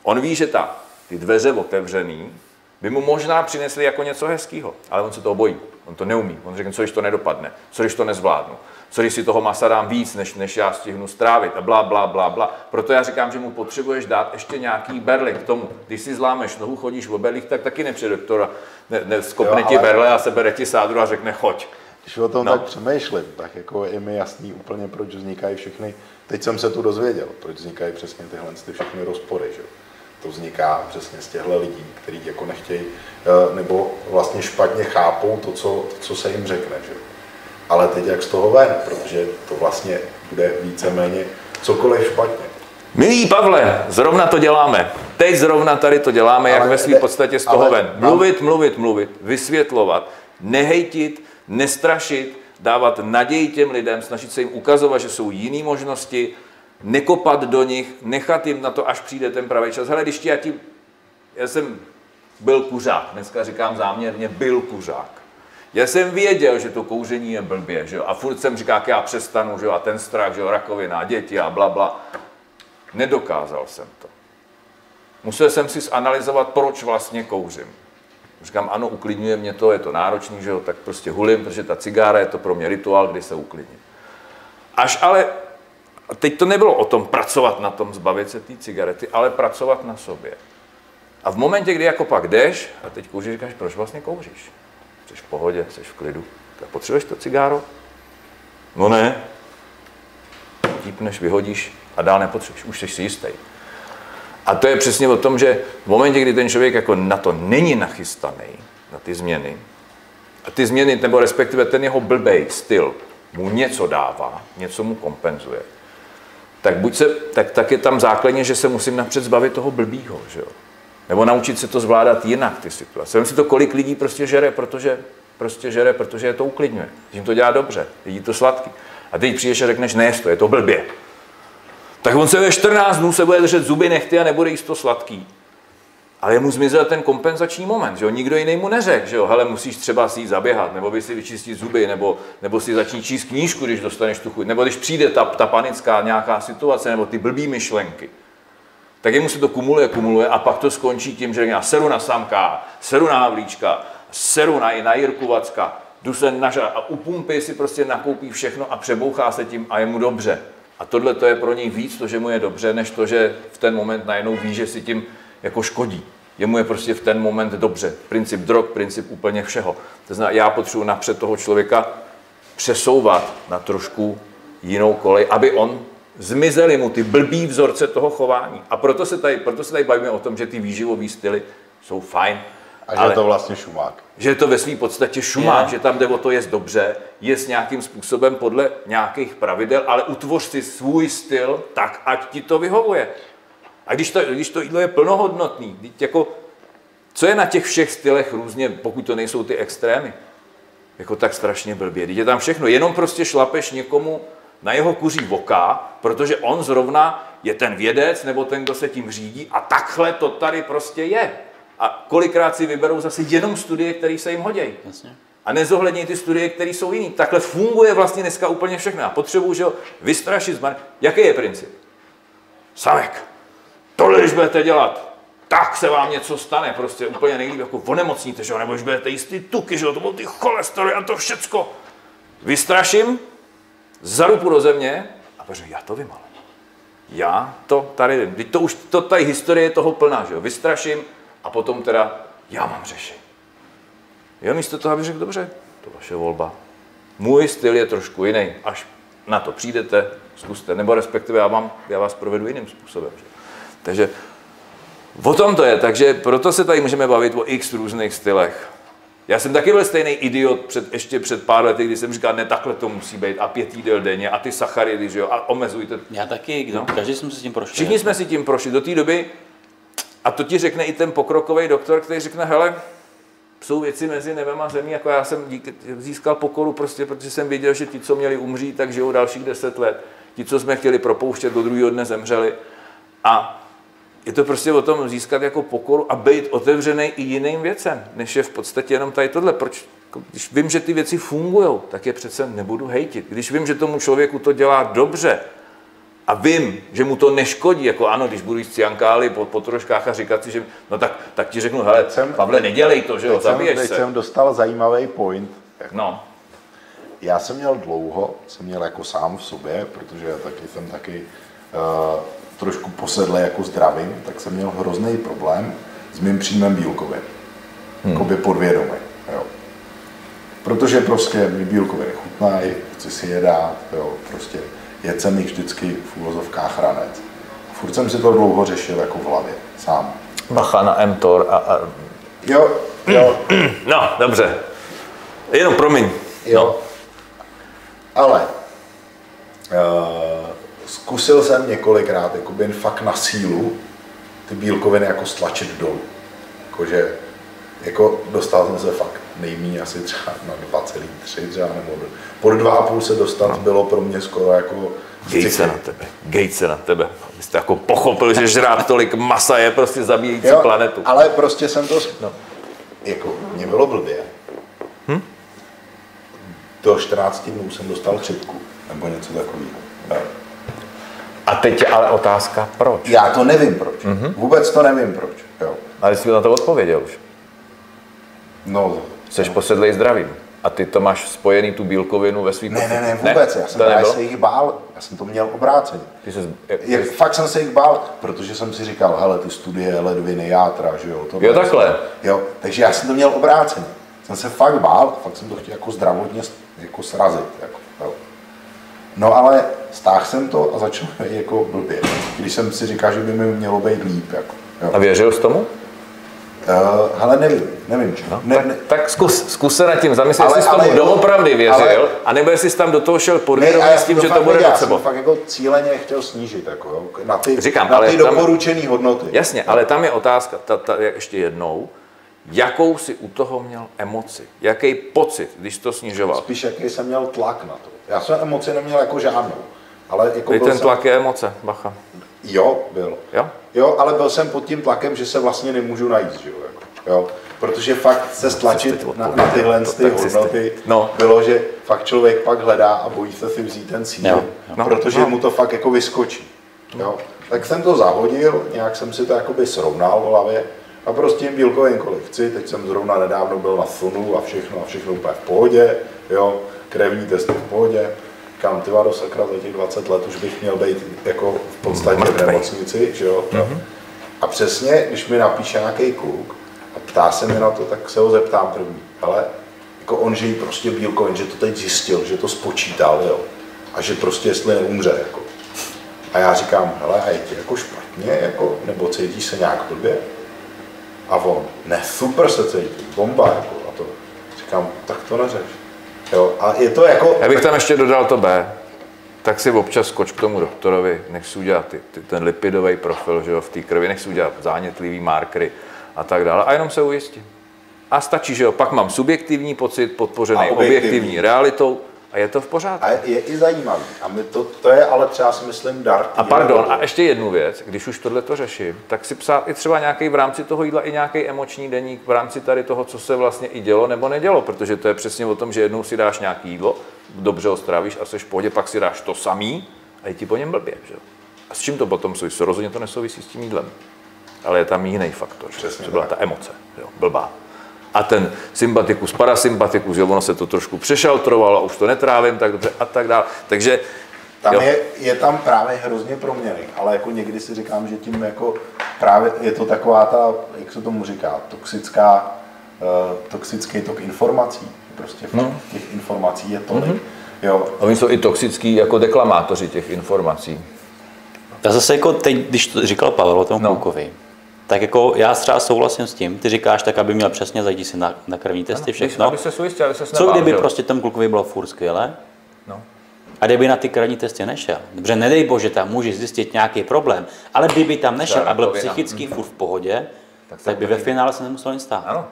On ví, že ta, ty dveře otevřený by mu možná přinesly jako něco hezkého, ale on se toho bojí. On to neumí. On řekne, co když to nedopadne, co když to nezvládnu, co když si toho masa dám víc, než, než já stihnu strávit a blá, blá, blá, blá. Proto já říkám, že mu potřebuješ dát ještě nějaký berly k tomu. Když si zlámeš nohu, chodíš v berlích, tak taky nepřijde doktora, ne, ne, skopne jo, ale... ti berle a sebere ti sádru a řekne, choď. Když o tom no. tak přemýšlím, tak jako je mi jasný úplně, proč vznikají všechny, teď jsem se tu dozvěděl, proč vznikají přesně tyhle ty všechny rozpory, že? To vzniká přesně z těchto lidí, kteří jako nechtějí, eh, nebo vlastně špatně chápou to, co, co se jim řekne, že? Ale teď jak z toho ven, protože to vlastně bude víceméně cokoliv špatně. Milý Pavle, zrovna to děláme. Teď zrovna tady to děláme, ale jak ve své podstatě z toho ven. Mluvit, mluvit, mluvit, vysvětlovat, nehejtit, nestrašit, dávat naději těm lidem, snažit se jim ukazovat, že jsou jiné možnosti, nekopat do nich, nechat jim na to, až přijde ten pravý čas. Hele, když ti, já, ti, já jsem byl kuřák, dneska říkám záměrně, byl kuřák. Já jsem věděl, že to kouření je blbě, že jo? a furt jsem říkal, já přestanu, že jo? a ten strach, že jo? rakovina, děti a bla, bla. Nedokázal jsem to. Musel jsem si zanalizovat, proč vlastně kouřím. Říkám, ano, uklidňuje mě to, je to náročný, že jo, tak prostě hulím, protože ta cigára je to pro mě rituál, kdy se uklidním. Až ale, teď to nebylo o tom pracovat na tom, zbavit se té cigarety, ale pracovat na sobě. A v momentě, kdy jako pak jdeš a teď kouříš, říkáš, proč vlastně kouříš? Jsi v pohodě, jsi v klidu. Tak potřebuješ to cigáro? No ne. Típneš, vyhodíš a dál nepotřebuješ. Už jsi si jistý. A to je přesně o tom, že v momentě, kdy ten člověk jako na to není nachystaný, na ty změny, a ty změny, nebo respektive ten jeho blbej styl mu něco dává, něco mu kompenzuje, tak, buď se, tak, tak je tam základně, že se musím napřed zbavit toho blbýho, že jo? Nebo naučit se to zvládat jinak, ty situace. Vem si to, kolik lidí prostě žere, protože, prostě žere, protože je to uklidňuje. Jim to dělá dobře, jedí to sladký. A teď přijdeš a řekneš, ne, to je to blbě tak on se ve 14 dnů se bude držet zuby nechty a nebude jíst to sladký. Ale mu zmizel ten kompenzační moment, že jo? Nikdo jiný mu neřekl, že jo? Hele, musíš třeba si jít zaběhat, nebo by si vyčistit zuby, nebo, nebo si začít číst knížku, když dostaneš tu chuť, nebo když přijde ta, ta panická nějaká situace, nebo ty blbý myšlenky. Tak jemu se to kumuluje, kumuluje a pak to skončí tím, že já seru na Samka, seru na Havlíčka, seru na, na Jirku Vacka, jdu se naža a u pumpy si prostě nakoupí všechno a přebouchá se tím a je mu dobře. A tohle to je pro něj víc to, že mu je dobře, než to, že v ten moment najednou ví, že si tím jako škodí. Jemu je prostě v ten moment dobře. Princip drog, princip úplně všeho. To znamená, já potřebuji napřed toho člověka přesouvat na trošku jinou kolej, aby on zmizely mu ty blbý vzorce toho chování. A proto se tady, proto se tady bavíme o tom, že ty výživové styly jsou fajn, a že ale, je to vlastně šumák. Že je to ve své podstatě šumák, je. že tam jde o to jest dobře, jest nějakým způsobem podle nějakých pravidel, ale utvoř si svůj styl tak, ať ti to vyhovuje. A když to, když to jídlo je plnohodnotný, jako, co je na těch všech stylech různě, pokud to nejsou ty extrémy, jako tak strašně blbě. Když je tam všechno, jenom prostě šlapeš někomu na jeho kuří voka, protože on zrovna je ten vědec nebo ten, kdo se tím řídí a takhle to tady prostě je. A kolikrát si vyberou zase jenom studie, které se jim hodí. A nezohlední ty studie, které jsou jiné. Takhle funguje vlastně dneska úplně všechno. A potřebuji, že ho vystrašit zmar. Jaký je princip? Samek. Tohle, když budete dělat, tak se vám něco stane, prostě úplně nejlíp, jako onemocníte, že jo, nebo už budete jíst ty tuky, že jo, to budou ty cholesteroly a to všecko. Vystraším, zarupu do země a protože já to vím, ale já to tady vím. Teď to už, to tady historie je toho plná, že jo, vystraším a potom teda já mám řešení. Jo, místo toho, aby řekl, dobře, to vaše volba. Můj styl je trošku jiný, až na to přijdete, zkuste, nebo respektive já, vám, já vás provedu jiným způsobem. Že? Takže o tom to je, takže proto se tady můžeme bavit o x různých stylech. Já jsem taky byl stejný idiot před, ještě před pár lety, kdy jsem říkal, ne, takhle to musí být a pět jídel denně a ty sacharidy, že jo, a omezujte. Já taky, kdo, no. každý jsme si tím prošli. Všichni jsme si tím prošli do té doby a to ti řekne i ten pokrokový doktor, který řekne, hele, jsou věci mezi nebem a zemí, jako já jsem dík, získal pokoru prostě, protože jsem věděl, že ti, co měli umřít, tak žijou dalších deset let. Ti, co jsme chtěli propouštět, do druhého dne zemřeli. A je to prostě o tom získat jako pokoru a být otevřený i jiným věcem, než je v podstatě jenom tady tohle. Proč? Když vím, že ty věci fungují, tak je přece nebudu hejtit. Když vím, že tomu člověku to dělá dobře, a vím, že mu to neškodí, jako ano, když budu jíst ciankály po, po troškách a říkat si, že no tak, tak ti řeknu, hele, jsem, Pavle, nedělej to, že jo, zabiješ jsem, se. jsem dostal zajímavý point. No. Já jsem měl dlouho, jsem měl jako sám v sobě, protože já taky jsem taky uh, trošku posedlý jako zdravím, tak jsem měl hrozný problém s mým příjmem bílkovin. Hmm. Jakoby podvědomý. Jo. Protože prostě mi bílkoviny chutnají, chci si je dát, jo, prostě jedl jsem jich vždycky v úvozovkách ranec. Furt jsem si to dlouho řešil jako v hlavě, sám. Bacha na mTOR a, a... Jo, jo. No, dobře. Jenom promiň. Jo. No. Ale uh, zkusil jsem několikrát, jako jen fakt na sílu, ty bílkoviny jako stlačit dolů. Jakože, jako dostal jsem se fakt nejméně asi třeba na 2,3 třeba, nebo pod 2,5 se dostat no. bylo pro mě skoro jako Gejce na tebe, gejce na tebe. Jste jako pochopil, že žrát tolik masa je prostě zabíjející jo, planetu. Ale prostě jsem to, no, jako, mě bylo blbě. Hm? Do 14 dnů jsem dostal chřipku, nebo něco takového. A teď je ale otázka, proč? Já to nevím proč. Mm-hmm. Vůbec to nevím proč. Jo. Ale jsi na to odpověděl už. No, Jsi no. posedlej zdravím. A ty to máš spojený tu bílkovinu ve svým Ne, ne, ne, vůbec. Ne? Já jsem já se jich bál. Já jsem to měl obráceně. Ty jsi, jak, fakt jsem se jich bál, protože jsem si říkal, hele, ty studie ledviny, játra, že jo. To jo, takhle. Jo, takže já jsem to měl obráceně. Jsem se fakt bál, fakt jsem to chtěl jako zdravotně jako srazit. Jako, jo. No ale stáhl jsem to a začal jako blbě. Když jsem si říkal, že by mi mělo být líp. Jako, jo. A věřil jsi tomu? Uh, ale nevím, nevím. No, ne, tak, ne, tak zkus, zkus se nad tím zamyslet, jestli jsi tomu jako, doopravdy věřil, ale, anebo jestli jsi tam do toho šel podvědomě s tím, že to bude. Já fakt jako cíleně chtěl snížit jako, jo, na ty, Říkám, na ale ty doporučené hodnoty. Jasně, ale tam je otázka, ta, ta, ještě jednou, jakou si u toho měl emoci, jaký pocit, když to snižoval? Spíš jaký jsem měl tlak na to. Já jsem emoci neměl jako žádnou. Ale jako ten jsem... tlak je emoce, bacha. Jo, byl. Jo? Jo, ale byl jsem pod tím tlakem, že se vlastně nemůžu najít, že jo, jako, jo. Protože fakt se stlačit na, na tyhle ty hodnoty no. bylo, že fakt člověk pak hledá a bojí se si vzít ten cíl, no. No. protože no. mu to fakt jako vyskočí. Jo. Tak jsem to zahodil, nějak jsem si to jakoby srovnal v hlavě a prostě jim bílkovin kolik chci, teď jsem zrovna nedávno byl na sunu a všechno a všechno úplně v pohodě, jo, krevní testy v pohodě, kam ty do sakra za těch 20 let už bych měl být jako v podstatě v nemocnici, že jo? Mm-hmm. A přesně, když mi napíše nějaký kluk a ptá se mi na to, tak se ho zeptám první, ale jako on žijí prostě bílkovin, že to teď zjistil, že to spočítal, jo? A že prostě jestli neumře, jako. A já říkám, hele, a je ti jako špatně, jako, nebo cítíš se nějak blbě? A on, ne, super se cítí, bomba, jako, a to. Říkám, tak to neřeš. Jo, a je to jako... Já bych tam ještě dodal to B. Tak si občas skoč k tomu doktorovi, nech si udělat ty, ty, ten lipidový profil že jo, v té krvi, nech si udělat zánětlivý markery a tak dále. A jenom se ujistí. A stačí, že jo, pak mám subjektivní pocit podpořený objektivní. objektivní realitou a je to v pořádku. A je, je i zajímavý. A my to, to je ale třeba si myslím dar. A pardon, a ještě jednu věc, když už tohle to řeším, tak si psát i třeba nějaký v rámci toho jídla i nějaký emoční deník v rámci tady toho, co se vlastně i dělo nebo nedělo, protože to je přesně o tom, že jednou si dáš nějaký jídlo, dobře ho strávíš a seš v pohodě, pak si dáš to samý a je ti po něm blbě. Že? A s čím to potom souvisí? Rozhodně to nesouvisí s tím jídlem. ale je tam jiný faktor, Přesně že byla tak. ta emoce, jo, blbá. A ten sympatikus, parasympatikus, jo, ono se to trošku přešaltrovalo, a už to netrávím tak dobře a tak dále. Takže Tam jo, je, je tam právě hrozně proměny, ale jako někdy si říkám, že tím jako právě je to taková ta, jak se tomu říká, toxická, uh, toxický tok informací. Prostě no. těch informací je tolik. Mm-hmm. Jo, oni jsou i toxický jako deklamátoři těch informací. Já zase jako teď, když to říkal Pavel o tom No. no. klukovi, tak jako já třeba souhlasím s tím, ty říkáš tak, aby měl přesně zajít si na, na krevní testy, všechno. Aby se ujistil, aby se Co kdyby prostě tomu klukovi bylo furt skvěle? No. A kdyby na ty krevní testy nešel? Dobře, nedej bože, tam může zjistit nějaký problém, ale kdyby tam nešel a byl psychicky furt v pohodě, Tak tak, by ve finále se nemuselo nic stát. Ano,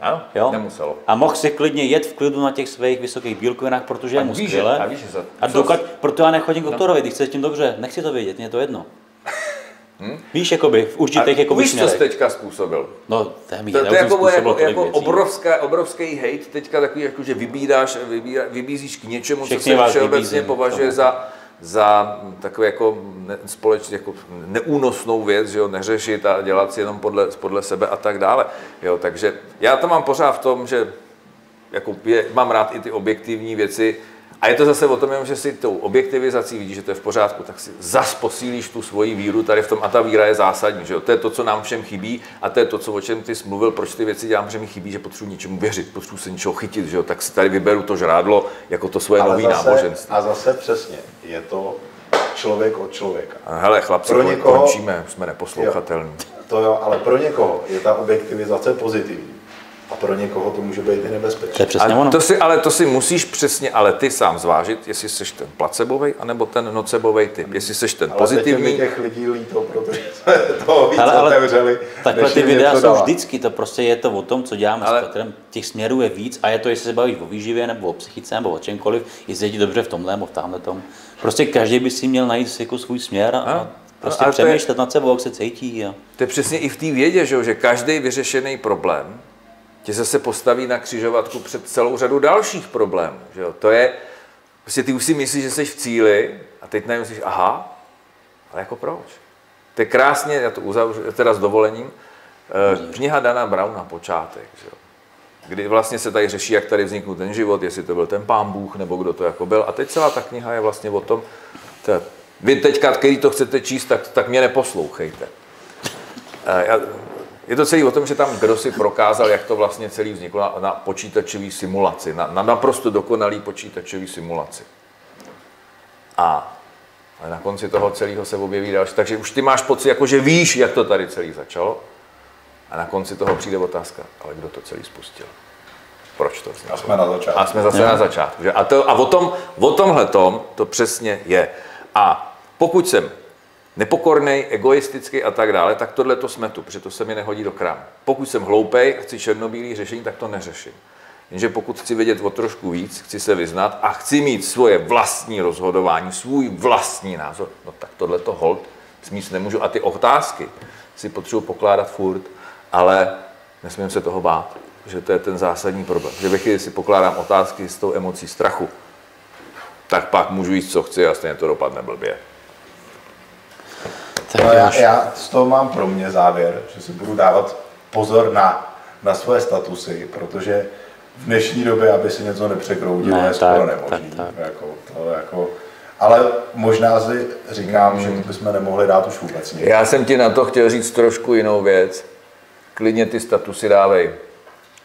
ano, Jo? nemuselo. A mohl si klidně jet v klidu na těch svých vysokých bílkovinách, protože je mu skvěle. a víš, za- a dokud, proto já nechodím k doktorovi, když se s tím dobře, nechci to vědět, mě je to jedno. Víš, jakoby, v určitých jako víš, co jsi směrech. teďka způsobil? No, to je mi To, jedno, to už je jako, jako, jako obrovská, obrovský hate, teďka takový, jako, že vybíráš, vybírá, vybízíš k něčemu, Všechny co se všeobecně považuje za, za takové jako ne, společně jako neúnosnou věc, že jo, neřešit a dělat si jenom podle, podle sebe a tak dále. Jo, takže já to mám pořád v tom, že jako je, mám rád i ty objektivní věci, a je to zase o tom, že si tou objektivizací vidíš, že to je v pořádku, tak si zas posílíš tu svoji víru tady v tom a ta víra je zásadní. Že jo? To je to, co nám všem chybí a to je to, co, o čem ty jsi mluvil, proč ty věci dělám, že mi chybí, že potřebuji něčemu věřit, potřebuji se něčeho chytit, že jo? tak si tady vyberu to žrádlo jako to svoje nové náboženství. a zase přesně, je to člověk od člověka. A hele, chlapci, Pro někoho- končíme, jsme neposlouchatelní. To jo, ale pro někoho je ta objektivizace pozitivní. A pro někoho to může být i To je nebezpečné. přesně A ono. to si, ale to si musíš přesně, ale ty sám zvážit, jestli jsi ten placebový, anebo ten nocebový typ. Jestli jsi ten Ale pozitivní, mi těch lidí líto, protože jsme toho víc Ale, ale otevřeli. takhle ty videa jsou dávat. vždycky, to prostě je to o tom, co děláme Ale- s Petrem. Těch směrů je víc a je to, jestli se bavíš o výživě nebo o psychice nebo o čemkoliv, jestli je ti dobře v tomhle nebo v tamhle tom. Prostě každý by si měl najít jako svůj směr a, a prostě Ale to je- přemýšlet nad sebou, jak se cítí. A... To je přesně i v té vědě, že, jo, že každý vyřešený problém tě zase postaví na křižovatku před celou řadu dalších problémů. Že jo. To je, prostě ty už si myslíš, že jsi v cíli a teď najednou myslíš, aha, ale jako proč? To je krásně, já to uzavřu, teda s dovolením, eh, kniha Dana Browna, počátek, že jo. kdy vlastně se tady řeší, jak tady vzniknul ten život, jestli to byl ten pán Bůh, nebo kdo to jako byl. A teď celá ta kniha je vlastně o tom, to, vy teďka, který to chcete číst, tak, tak mě neposlouchejte. Eh, já- Je to celý o tom, že tam kdo si prokázal, jak to vlastně celý vzniklo na, na počítačové simulaci, na, na naprosto dokonalý počítačový simulaci. A ale na konci toho celého se objeví další. Takže už ty máš pocit, jako že víš, jak to tady celý začalo. A na konci toho přijde otázka, ale kdo to celý spustil? Proč to vzniklo? A jsme na začátku. A jsme zase na začátku. Že? A, to, a o, tom, o tomhle tom to přesně je. A pokud jsem nepokorný, egoistický a tak dále, tak tohle to smetu, protože to se mi nehodí do krám. Pokud jsem hloupej a chci černobílý řešení, tak to neřeším. Jenže pokud chci vědět o trošku víc, chci se vyznat a chci mít svoje vlastní rozhodování, svůj vlastní názor, no tak tohle to hold smíst nemůžu. A ty otázky si potřebuji pokládat furt, ale nesmím se toho bát, že to je ten zásadní problém. Že ve chvíli si pokládám otázky s tou emocí strachu, tak pak můžu jíst, co chci a stejně to dopadne blbě. Tak No, já, jo, já z toho mám pro mě závěr, že si budu dávat pozor na, na své statusy, protože v dnešní době, aby si něco nepřekroudilo, Ne, je skoro tak, nemožné. tak, tak. Jako, to jako, ale možná si říkám, že bychom nemohli dát už vůbec nic. Já jsem ti na to chtěl říct trošku jinou věc. Klidně ty statusy dávej,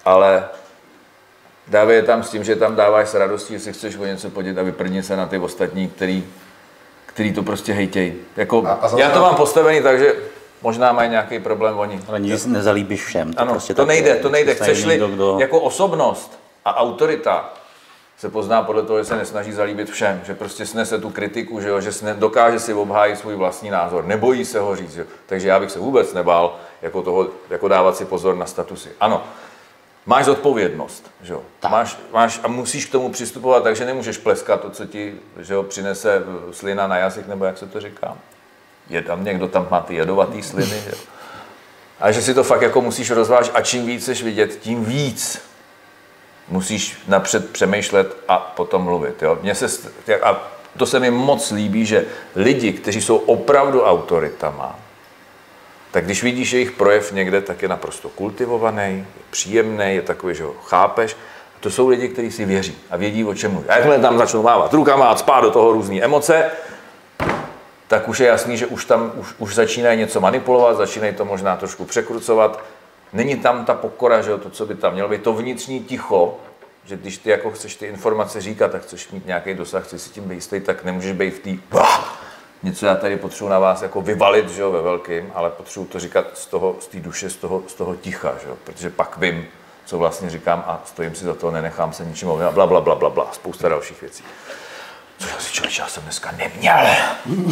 ale dávej je tam s tím, že tam dáváš s radostí, že si chceš o něco podělit a vyprdni se na ty ostatní, který, který to prostě hejtějí. Jako, A- a zase já to mám postavený tak, že možná mají nějaký problém oni. Ale nic nezalíbíš všem. To Ano, prostě to tak nejde, je. to nejde. Chceš-li někdo, kdo... jako osobnost a autorita se pozná podle toho, že se nesnaží zalíbit všem, že prostě snese tu kritiku, že, jo, že sne, dokáže si obhájit svůj vlastní názor, nebojí se ho říct. Že? Takže já bych se vůbec nebál jako, toho, jako dávat si pozor na statusy. Ano, máš zodpovědnost, že jo? Máš, máš, a musíš k tomu přistupovat, takže nemůžeš pleskat to, co ti že jo, přinese eh, slina na jazyk, nebo jak se to říká. Je tam někdo, tam má ty jedovatý sliny. Že? jo? A že si to fakt jako musíš rozvážit a čím víc chceš vidět, tím víc musíš napřed přemýšlet a potom mluvit. Jo? Mně se, a to se mi moc líbí, že lidi, kteří jsou opravdu autoritama, tak když vidíš jejich projev někde, tak je naprosto kultivovaný, je příjemný, je takový, že ho chápeš. A to jsou lidi, kteří si věří a vědí, o čem mluví. A jakmile tam začnou mávat rukama a spát do toho různé emoce, tak už je jasný, že už tam už, už začínají něco manipulovat, začínají to možná trošku překrucovat. Není tam ta pokora, že jo, to, co by tam mělo být, to vnitřní ticho, že když ty jako chceš ty informace říkat, tak chceš mít nějaký dosah, chceš si tím být jistý, tak nemůžeš být v té něco já tady potřebuji na vás jako vyvalit, že jo, ve velkým, ale potřebuji to říkat z toho, z té duše, z toho, z toho ticha, že jo, protože pak vím, co vlastně říkám a stojím si za to, nenechám se ničím ovlivnit, bla, bla, bla, bla, bla, spousta dalších věcí. Což asi člověk, já jsem dneska neměl.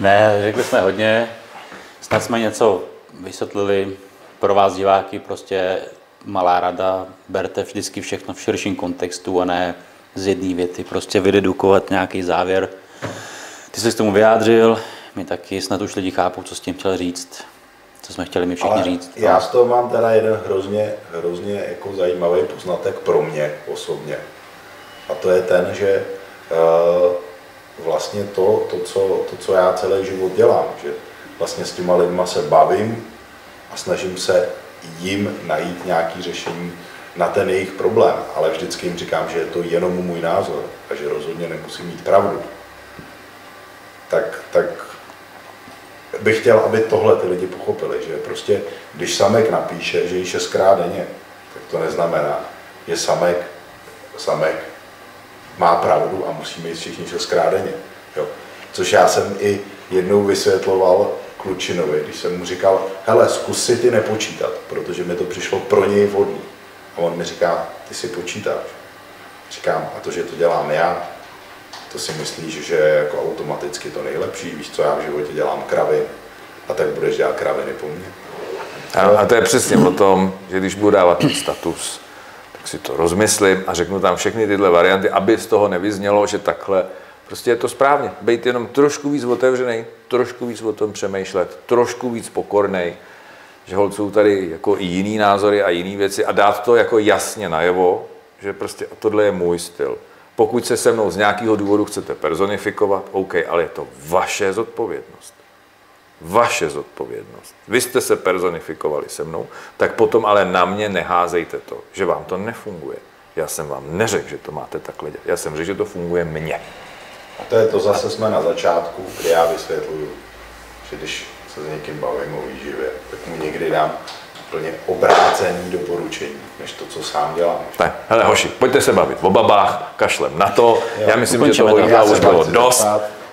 ne, řekli jsme hodně, snad jsme něco vysvětlili pro vás diváky, prostě malá rada, berte vždycky všechno v širším kontextu a ne z jedné věty, prostě vydedukovat nějaký závěr. Ty jsi k tomu vyjádřil, my taky snad už lidi chápou, co s tím chtěl říct, co jsme chtěli mi všichni Ale říct. Já z toho mám teda jeden hrozně, hrozně jako zajímavý poznatek pro mě osobně. A to je ten, že uh, vlastně to, to, co, to, co já celý život dělám, že vlastně s těma lidma se bavím a snažím se jim najít nějaké řešení na ten jejich problém, ale vždycky jim říkám, že je to jenom můj názor a že rozhodně nemusím mít pravdu. Tak, tak bych chtěl, aby tohle ty lidi pochopili, že prostě když samek napíše, že jí šestkrát denně, tak to neznamená, že samek, samek má pravdu a musíme jít všichni šestkrát denně. Jo. Což já jsem i jednou vysvětloval Klučinovi, když jsem mu říkal, hele, zkus si ty nepočítat, protože mi to přišlo pro něj vhodný. A on mi říká, ty si počítáš. Říkám, a to, že to dělám já, to si myslíš, že je jako automaticky to nejlepší, víš co, já v životě dělám kravy, a tak budeš dělat kraviny po mně. A, a to je přesně o tom, že když budu dávat ten status, tak si to rozmyslím a řeknu tam všechny tyhle varianty, aby z toho nevyznělo, že takhle prostě je to správně. Být jenom trošku víc otevřený, trošku víc o tom přemýšlet, trošku víc pokornej, že holc jsou tady jako i jiný názory a jiné věci a dát to jako jasně najevo, že prostě tohle je můj styl. Pokud se se mnou z nějakého důvodu chcete personifikovat, OK, ale je to vaše zodpovědnost. Vaše zodpovědnost. Vy jste se personifikovali se mnou, tak potom ale na mě neházejte to, že vám to nefunguje. Já jsem vám neřekl, že to máte takhle dělat. Já jsem řekl, že to funguje mně. A to je to zase jsme na začátku, kdy já vysvětluju, že když se s někým bavím o výživě, tak mu někdy dám úplně obrácený doporučení, než to, co sám dělám. Ne, hele hoši, pojďte se bavit o babách, kašlem na to. Jo, Já myslím, že toho to. jídla už bylo dost.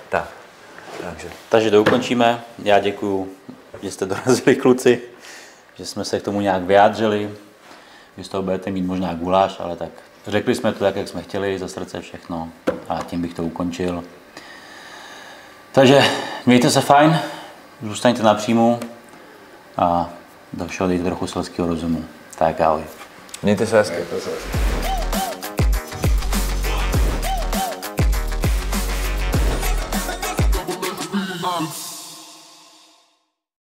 Tak. Takže. Takže to ukončíme. Já děkuju, že jste dorazili kluci, že jsme se k tomu nějak vyjádřili. Vy z toho budete mít možná guláš, ale tak řekli jsme to tak, jak jsme chtěli, za srdce všechno a tím bych to ukončil. Takže mějte se fajn, zůstaňte na příjmu a do všeho dejte trochu selského rozumu. Tak ahoj. Mějte se hezky. to se- Bye.